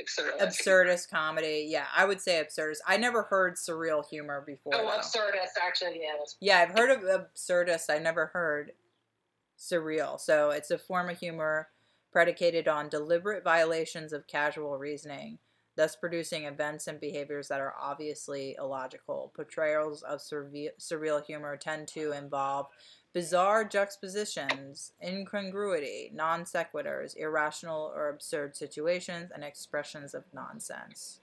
Surrealist. Absurdist comedy, yeah, I would say absurdist. I never heard surreal humor before. Oh, though. absurdist. Actually, yeah. Yeah, I've heard of absurdist. I never heard surreal. So it's a form of humor predicated on deliberate violations of casual reasoning, thus producing events and behaviors that are obviously illogical. Portrayals of surreal humor tend to involve bizarre juxtapositions, incongruity, non sequiturs, irrational or absurd situations, and expressions of nonsense.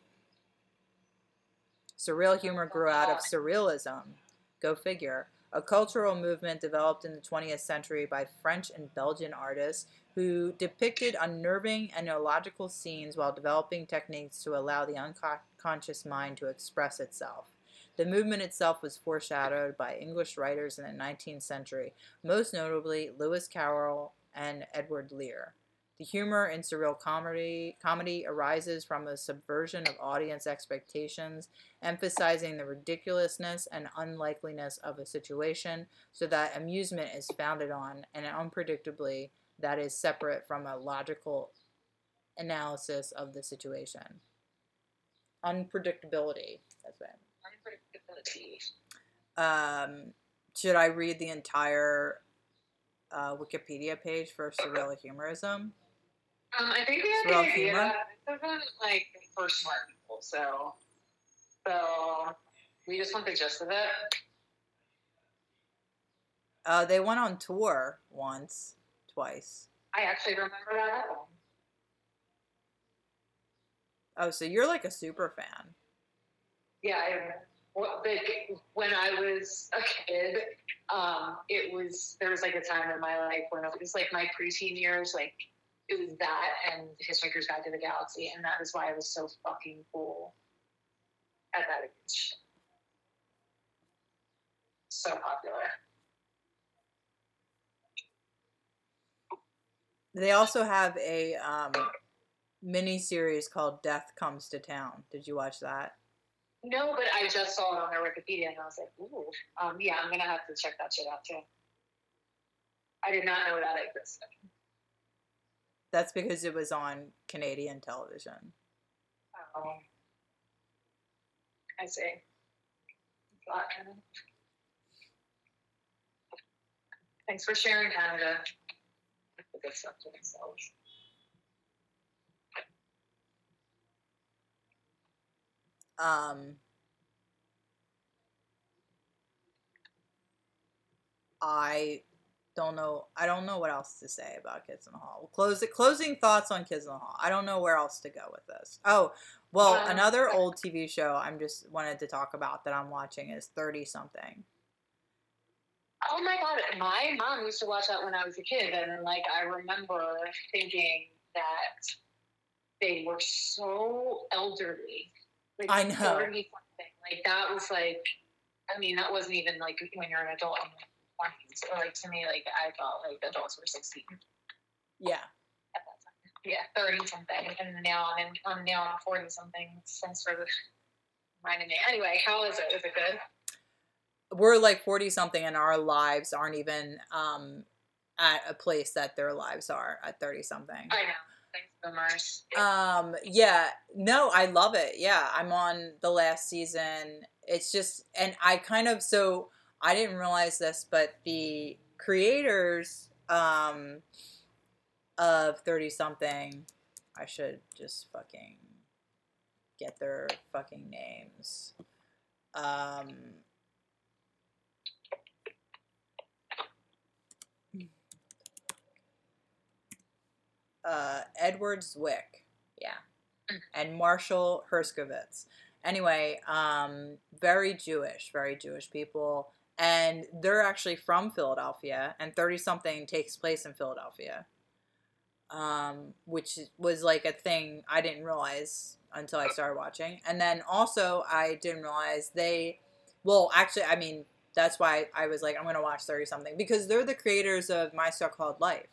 Surreal humor grew out of surrealism. Go figure. A cultural movement developed in the 20th century by French and Belgian artists who depicted unnerving and illogical scenes while developing techniques to allow the unconscious mind to express itself. The movement itself was foreshadowed by English writers in the 19th century, most notably Lewis Carroll and Edward Lear. The humor in surreal comedy, comedy arises from a subversion of audience expectations emphasizing the ridiculousness and unlikeliness of a situation so that amusement is founded on and unpredictably that is separate from a logical analysis of the situation. Unpredictability. That's it. unpredictability. Um, should I read the entire uh, Wikipedia page for surreal humorism? Um, I think we have Surreal the idea. This isn't like for smart people, so so we just want the gist of it. Uh, they went on tour once, twice. I actually remember that. Oh, so you're like a super fan. Yeah, I, well, like, when I was a kid, um, it was there was like a time in my life when it was like my preteen years, like it was that and Hitchhiker's Guide to the Galaxy, and that is why I was so fucking cool at that age. So popular. They also have a um, mini series called Death Comes to Town. Did you watch that? No, but I just saw it on their Wikipedia and I was like, ooh, um, yeah, I'm gonna have to check that shit out too. I did not know that existed. That's because it was on Canadian television. Um, I see. Thanks for sharing, Canada. Good stuff to themselves. Um, I don't know. I don't know what else to say about Kids in the Hall. Close closing thoughts on Kids in the Hall. I don't know where else to go with this. Oh, well, Um, another old TV show I'm just wanted to talk about that I'm watching is Thirty Something. Oh my god, my mom used to watch that when I was a kid, and like I remember thinking that they were so elderly. Like I know. Like that was like, I mean, that wasn't even like when you're an adult in your 20s. Or like to me, like I felt like adults were 16 at Yeah. that time. Yeah, 30 something, and now I'm in, I'm now I'm 40 something. Thanks for reminding me. Anyway, how is it? Is it good? we're like 40 something and our lives aren't even um at a place that their lives are at 30 something I know. Thanks. Um, yeah, no, I love it. Yeah, I'm on the last season. It's just, and I kind of, so I didn't realize this, but the creators um, of 30 something, I should just fucking get their fucking names. Um, uh, Edward Zwick, yeah, and Marshall Herskovitz. Anyway, um, very Jewish, very Jewish people, and they're actually from Philadelphia, and thirty something takes place in Philadelphia, um, which was like a thing I didn't realize until I started watching, and then also I didn't realize they, well, actually, I mean. That's why I was like, I'm gonna watch thirty something because they're the creators of My So Called Life.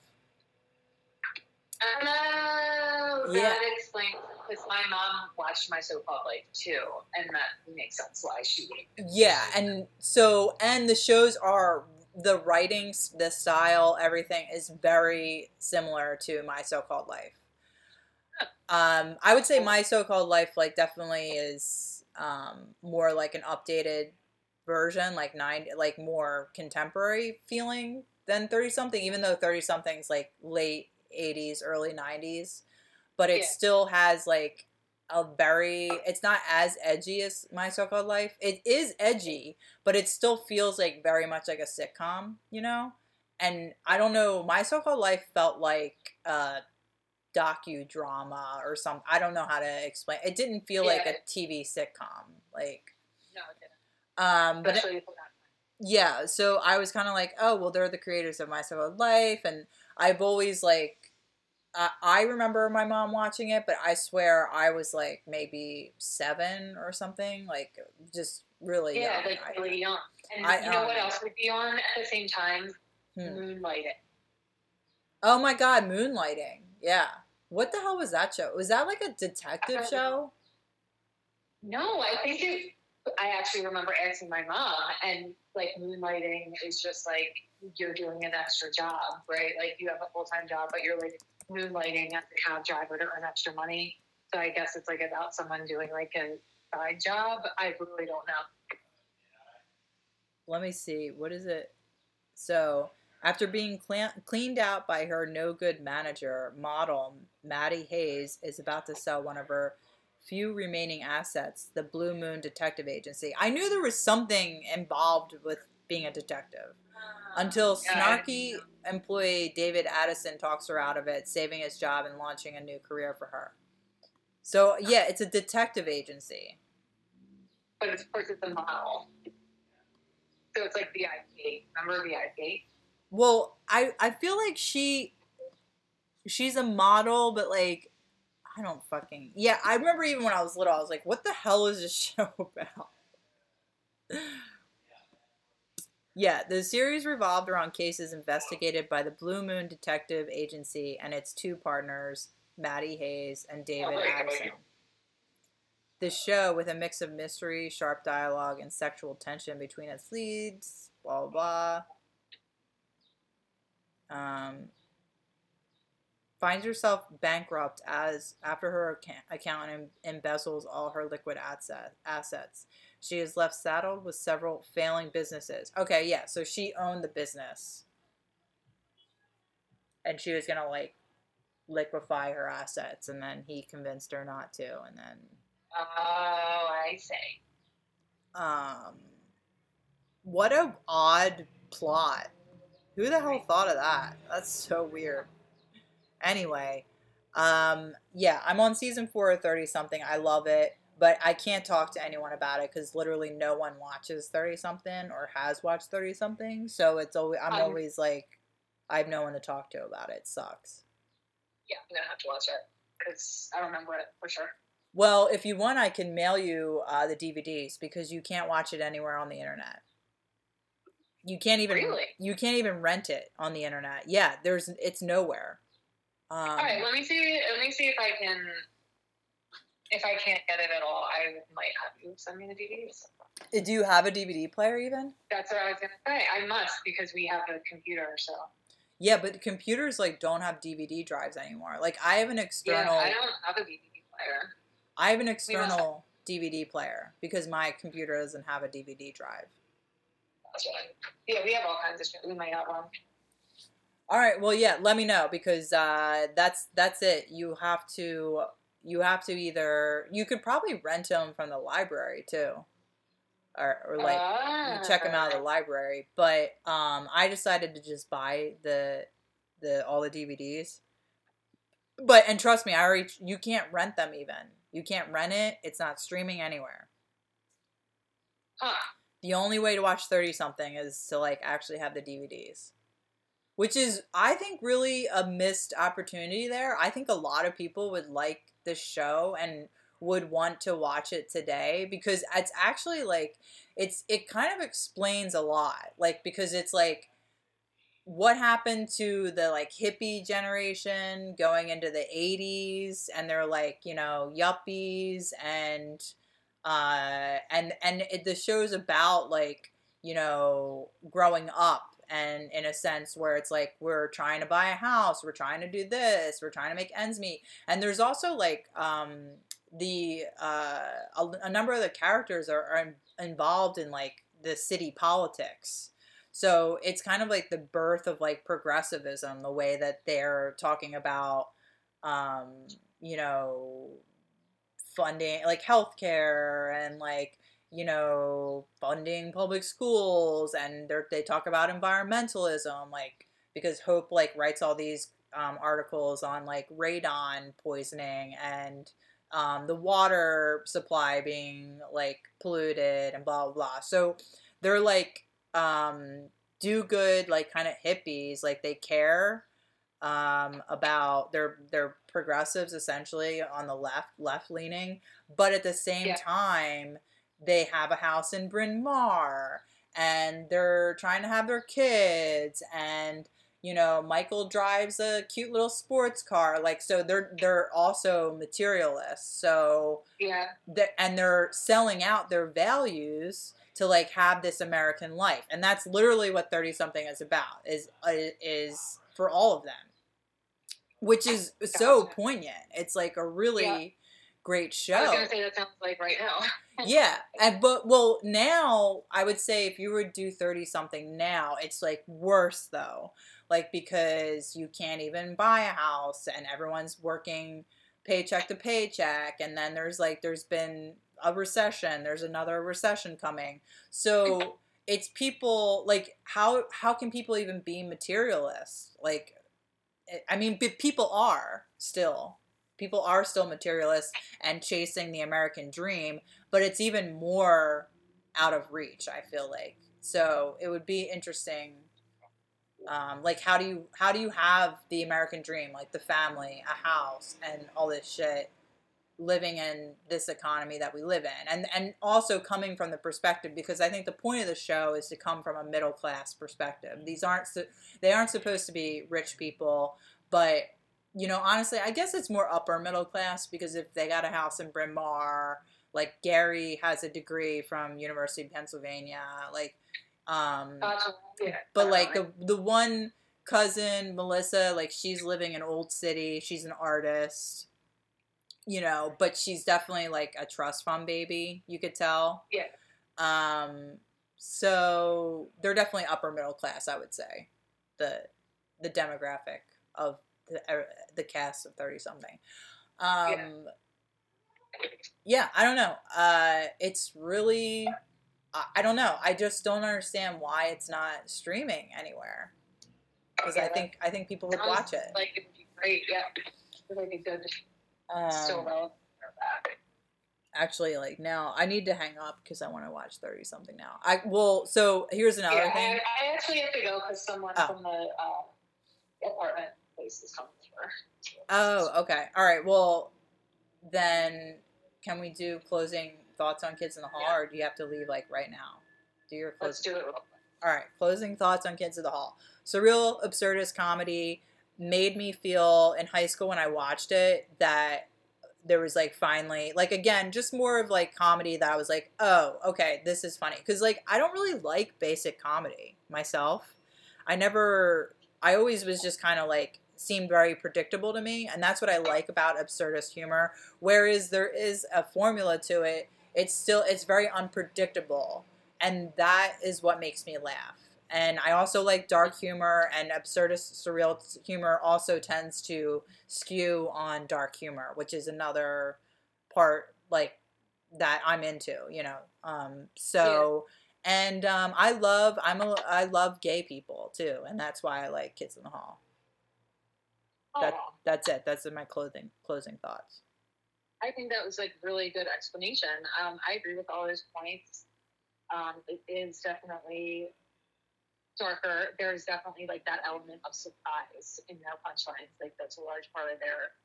Oh, Yeah. that explains because my mom watched my soap opera life too, and that makes sense why she. Yeah, and so and the shows are the writing, the style, everything is very similar to My So Called Life. Um, I would say My So Called Life like definitely is um, more like an updated version, like nine, like more contemporary feeling than Thirty Something. Even though Thirty Something's like late '80s, early '90s, but it Yeah. still has like a very it's not as edgy as my so-called life it is edgy but it still feels like very much like a sitcom you know and i don't know my so-called life felt like a docudrama or something i don't know how to explain it didn't feel like a tv sitcom like No, it didn't. um but that. yeah so i was kind of like oh well they're the creators of my so-called life and i've always like I I remember my mom watching it, but I swear I was like maybe seven or something, like just really Yeah, young. like really young. And I, you know what um, else would be on at the same time? Hmm. Moonlighting. Oh my god, Moonlighting. Yeah. What the hell was that show? Was that like a detective Uh, show? No, I think it. I actually remember asking my mom, and like moonlighting is just like you're doing an extra job, right? Like you have a full time job, but you're like moonlighting as a cab driver to earn extra money. So I guess it's like about someone doing like a side job. I really don't know. Let me see. What is it? So, after being clan cleaned out by her no good manager, model Maddie Hayes is about to sell one of her few remaining assets, the Blue Moon Detective Agency. I knew there was something involved with being a detective until Yeah, snarky employee David Addison talks her out of it, saving his job and launching a new career for her. So, yeah, it's a detective agency. But of course, it's a model. So it's like VIP. Remember VIP? Well, I I feel like she she's a model, but like I don't fucking yeah. I remember even when I was little, I was like, "What the hell is this (laughs) show about?" Yeah, the series revolved around cases investigated by the Blue Moon Detective Agency and its two partners, Maddie Hayes and David Addison. The show, with a mix of mystery, sharp dialogue, and sexual tension between its leads, blah blah blah um, finds herself bankrupt as after her account, accountant embezzles all her liquid assets. She is left saddled with several failing businesses. Okay, yeah, so she owned the business. And she was going to like liquefy her assets and then he convinced her not to and then Oh, I see. um what a odd plot. Who the hell thought of that? That's so weird. Anyway, um, yeah, I'm on season four of 30 something. I love it, but I can't talk to anyone about it because literally no one watches 30 something or has watched 30 something. So it's always, I'm always like, I have no one to talk to about it. It sucks. Yeah, I'm gonna have to watch it because I remember it for sure. Well, if you want, I can mail you uh, the DVDs because you can't watch it anywhere on the internet. You can't even Really? you can't even rent it on the internet. Yeah, there's it's nowhere. Um, all right, let me see. Let me see if I can. If I can't get it at all, I might have you send me the DVDs. do you have a DVD player even? That's what I was gonna say. I must because we have a computer. So Yeah, but computers like don't have DVD drives anymore. Like I have an external Yeah, I don't have a DVD player. I have an must have- external DVD player because my computer doesn't have a DVD drive. That's right. Yeah, we have all kinds of shit. We might have one. All right, well yeah, let me know because uh, that's that's it. You have to you have to either you could probably rent them from the library too, or, or like you check them out of the library. But um, I decided to just buy the the all the DVDs. But and trust me, I already you can't rent them even. You can't rent it. It's not streaming anywhere. Huh. The only way to watch 30 something is to like actually have the DVDs. Which is I think really a missed opportunity there. I think a lot of people would like this show and would want to watch it today because it's actually like it's it kind of explains a lot. Like because it's like what happened to the like hippie generation going into the 80s and they're like you know yuppies and uh and and it, the show's about like you know growing up and in a sense where it's like we're trying to buy a house we're trying to do this we're trying to make ends meet. And there's also like um the uh a, a number of the characters are, are in- involved in like the city politics. So it's kind of like the birth of like progressivism, the way that they're talking about, um, you know, funding like healthcare and like you know funding public schools, and they they talk about environmentalism, like because Hope like writes all these um, articles on like radon poisoning and um, the water supply being like polluted and blah blah blah. So they're like um, do good, like kind of hippies, like they care um, about they're they're progressives essentially on the left left leaning, but at the same Yeah. time they have a house in Bryn Mawr and they're trying to have their kids and you know Michael drives a cute little sports car like so they're they're also materialists so Yeah. that and they're selling out their values to like have this American life, and that's literally what thirty something is about. Is uh, is for all of them, which is so poignant. It's like a really Yeah. Great show I was gonna say that sounds like right now. (laughs) yeah and but well now i would say if you were to do 30 something now it's like worse though. Like because you can't even buy a house and everyone's working paycheck to paycheck and then there's like there's been a recession there's another recession coming. So (laughs) it's people like how how can people even be materialists like eh, i mean but people are still people are still materialists and chasing the american dream but it's even more out of reach i feel like. So it would be interesting um, like how do you how do you have the american dream like the family a house and all this shit living in this economy that we live in? And and also coming from the perspective because i think the point of the show is to come from a middle class perspective. These aren't they aren't supposed to be rich people but you know honestly i guess it's more upper middle class because if they got a house in bryn mawr like gary has a degree from university of pennsylvania like um Gotcha. Yeah. but like the the one cousin melissa like she's living in old city she's an artist you know but she's definitely like a trust fund baby you could tell Yeah. um so they're definitely upper middle class i would say the the demographic of the, er, the cast of 30 something um Yeah. yeah i don't know uh it's really I, I don't know i just don't understand why it's not streaming anywhere because i think i think people would sounds watch it Like it would be great. Yeah. Would be good. Still um, relevant for actually like now i need to hang up because i want to watch 30 something now i well so here's another Yeah, thing I, I actually have to go because someone Oh. from the um, apartment place is coming oh okay all right well then can we do closing thoughts on kids in the hall Yeah. or do you have to leave like right now do your closing. Let's do it real quick. All right, closing thoughts on Kids of the Hall. Surreal, absurdist comedy made me feel in high school when I watched it that there was like finally like again just more of like comedy that I was like, "Oh, okay, this is funny." Cuz like I don't really like basic comedy myself. I never I always was just kind of like seemed very predictable to me, and that's what I like about absurdist humor. Whereas there is a formula to it, it's still it's very unpredictable, and that is what makes me laugh. And I also like dark humor, and absurdist surreal humor also tends to skew on dark humor, which is another part like that I'm into, you know. Um, so and um, I love I'm a I love gay people too, and that's why I like Kids in the Hall. That Aw. that's it. That's my clothing closing thoughts. I think that was like really good explanation. Um, I agree with all those points. Um, it is definitely darker. There's definitely like that element of surprise in their punchlines. Like that's a large part of their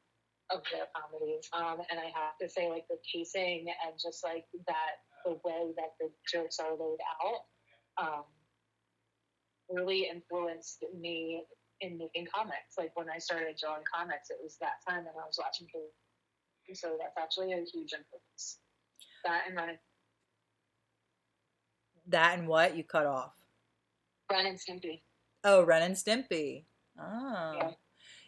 of their comedy. Um, and I have to say, like the pacing and just like that, the way that the jokes are laid out, um, really influenced me in making comics. Like when I started drawing comics, it was that time that I was watching Kids so that's actually a huge influence. That and Ren, That and what you cut off. Ren and Stimpy. Oh, Ren and Stimpy. Oh. Yeah.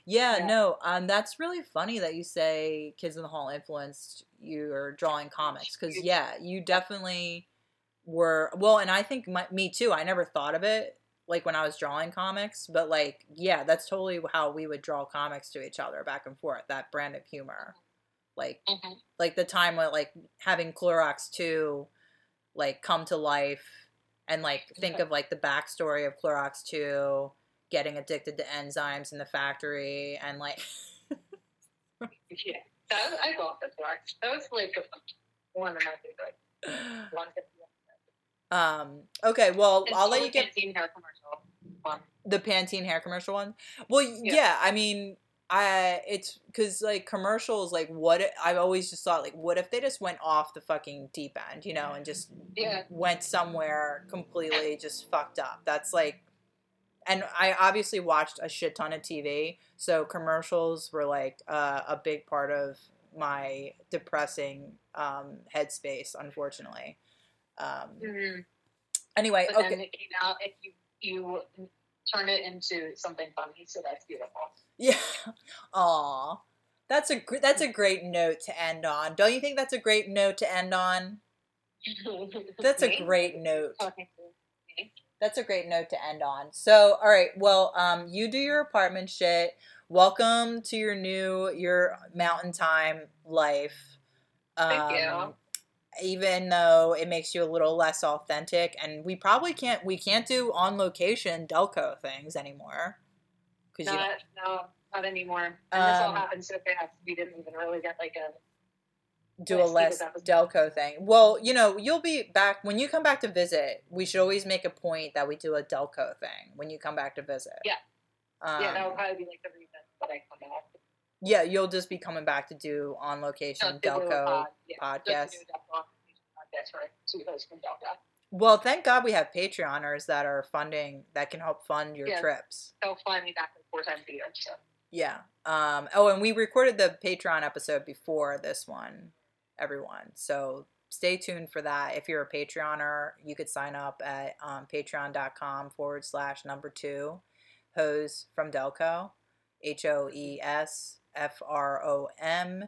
Yeah, Yeah. no, um, that's really funny that you say Kids in the Hall influenced your drawing comics because yeah, you definitely were well, and I think my, me too. I never thought of it like when I was drawing comics, but like yeah, that's totally how we would draw comics to each other back and forth. That brand of humor, like Mm-hmm. like the time when like having Clorox 2 like come to life and like think of like the backstory of Clorox 2 getting addicted to enzymes in the factory and like (laughs) Yeah, that was, I the dark. That was like one of my favorite ones. (laughs) um okay well I'll let you get the Pantene hair commercial. One. the Pantene hair commercial one well yeah, Yeah. I mean I it's because like commercials like what I've always just thought like what if they just went off the fucking deep end you know and just Yeah, went somewhere completely just fucked up. That's like, and I obviously watched a shit ton of TV, so commercials were like uh, a big part of my depressing um, headspace, unfortunately. Um, Mhm. anyway, but okay, it came out and you you turned it into something funny. So that's beautiful. yeah, (laughs) aw, that's a gr- that's a great note to end on. Don't you think that's a great note to end on? (laughs) That's a great note. That's a great note to end on. So, all right, well, um, you do your apartment shit. Welcome to your new your mountain time life. Um, Thank you. Even though it makes you a little less authentic, and we probably can't we can't do on location Delco things anymore. Because you Not, no, not anymore. And this all Um, happened so fast. We didn't even really get like a. do a Let's see what less Delco thing. Well, you know, you'll be back when you come back to visit. We should always make a point that we do a Delco thing when you come back to visit. Yeah. Um, yeah, that would probably be like the reason that I come back. Yeah, you'll just be coming back to do on No, location do a Delco yeah, podcast. Just to do a Delco podcast for two Delco. Well, thank God we have Patreoners that are funding that can help fund your Yeah. trips. They'll me back and forth times a year. So Yeah. Um. Oh, and we recorded the Patreon episode before this one, everyone. So stay tuned for that. If you're a Patreoner, you could sign up at um, patreon.com forward slash number two hose from Delco, H O E S F R O M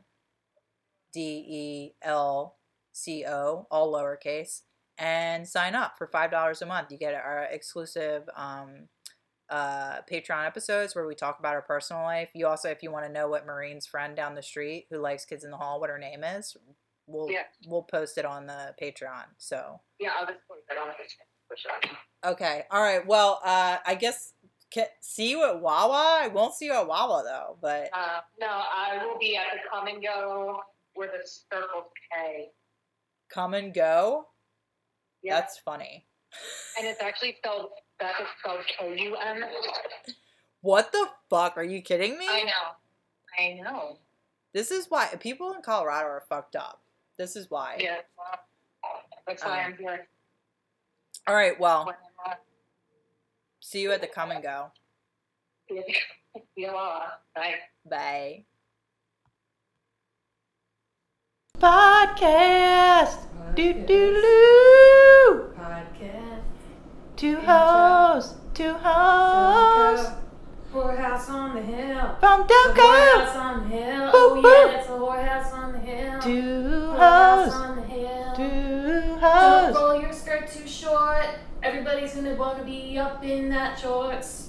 D E L C O, all lowercase, and sign up for $5 a month. You get our exclusive um, uh, Patreon episodes where we talk about our personal life. You also, if you want to know what Marine's friend down the street who likes kids in the hall, what her name is, we'll Yeah. we'll post it on the Patreon. So yeah, I'll just put that on the for sure. okay, all right. Well, uh, I guess ca see you at Wawa. I won't see you at Wawa though, but Uh, no, I will be at the Kum & Go where the Circle K. Kum & Go. Yeah, That's funny. and it's actually spelled that is spelled K U M. What the fuck? Are you kidding me? I know, I know. This is why people in Colorado are fucked up. This is why. Yeah, that's why Um, I'm here. All right. Well, When I'm not- see you at the Kum & Go. Yeah, (laughs) bye. Bye. Podcast. Do do do. Podcast. Two Intro. hoes. Two hoes. Silco. on the hill. From The Duco whorehouse on the hill. Boop, oh boop. yeah, that's a whorehouse on the hill. to Whorehouse hoes, on the hill. to Don't hoes. roll your skirt too short. Everybody's gonna wanna be up in that shorts.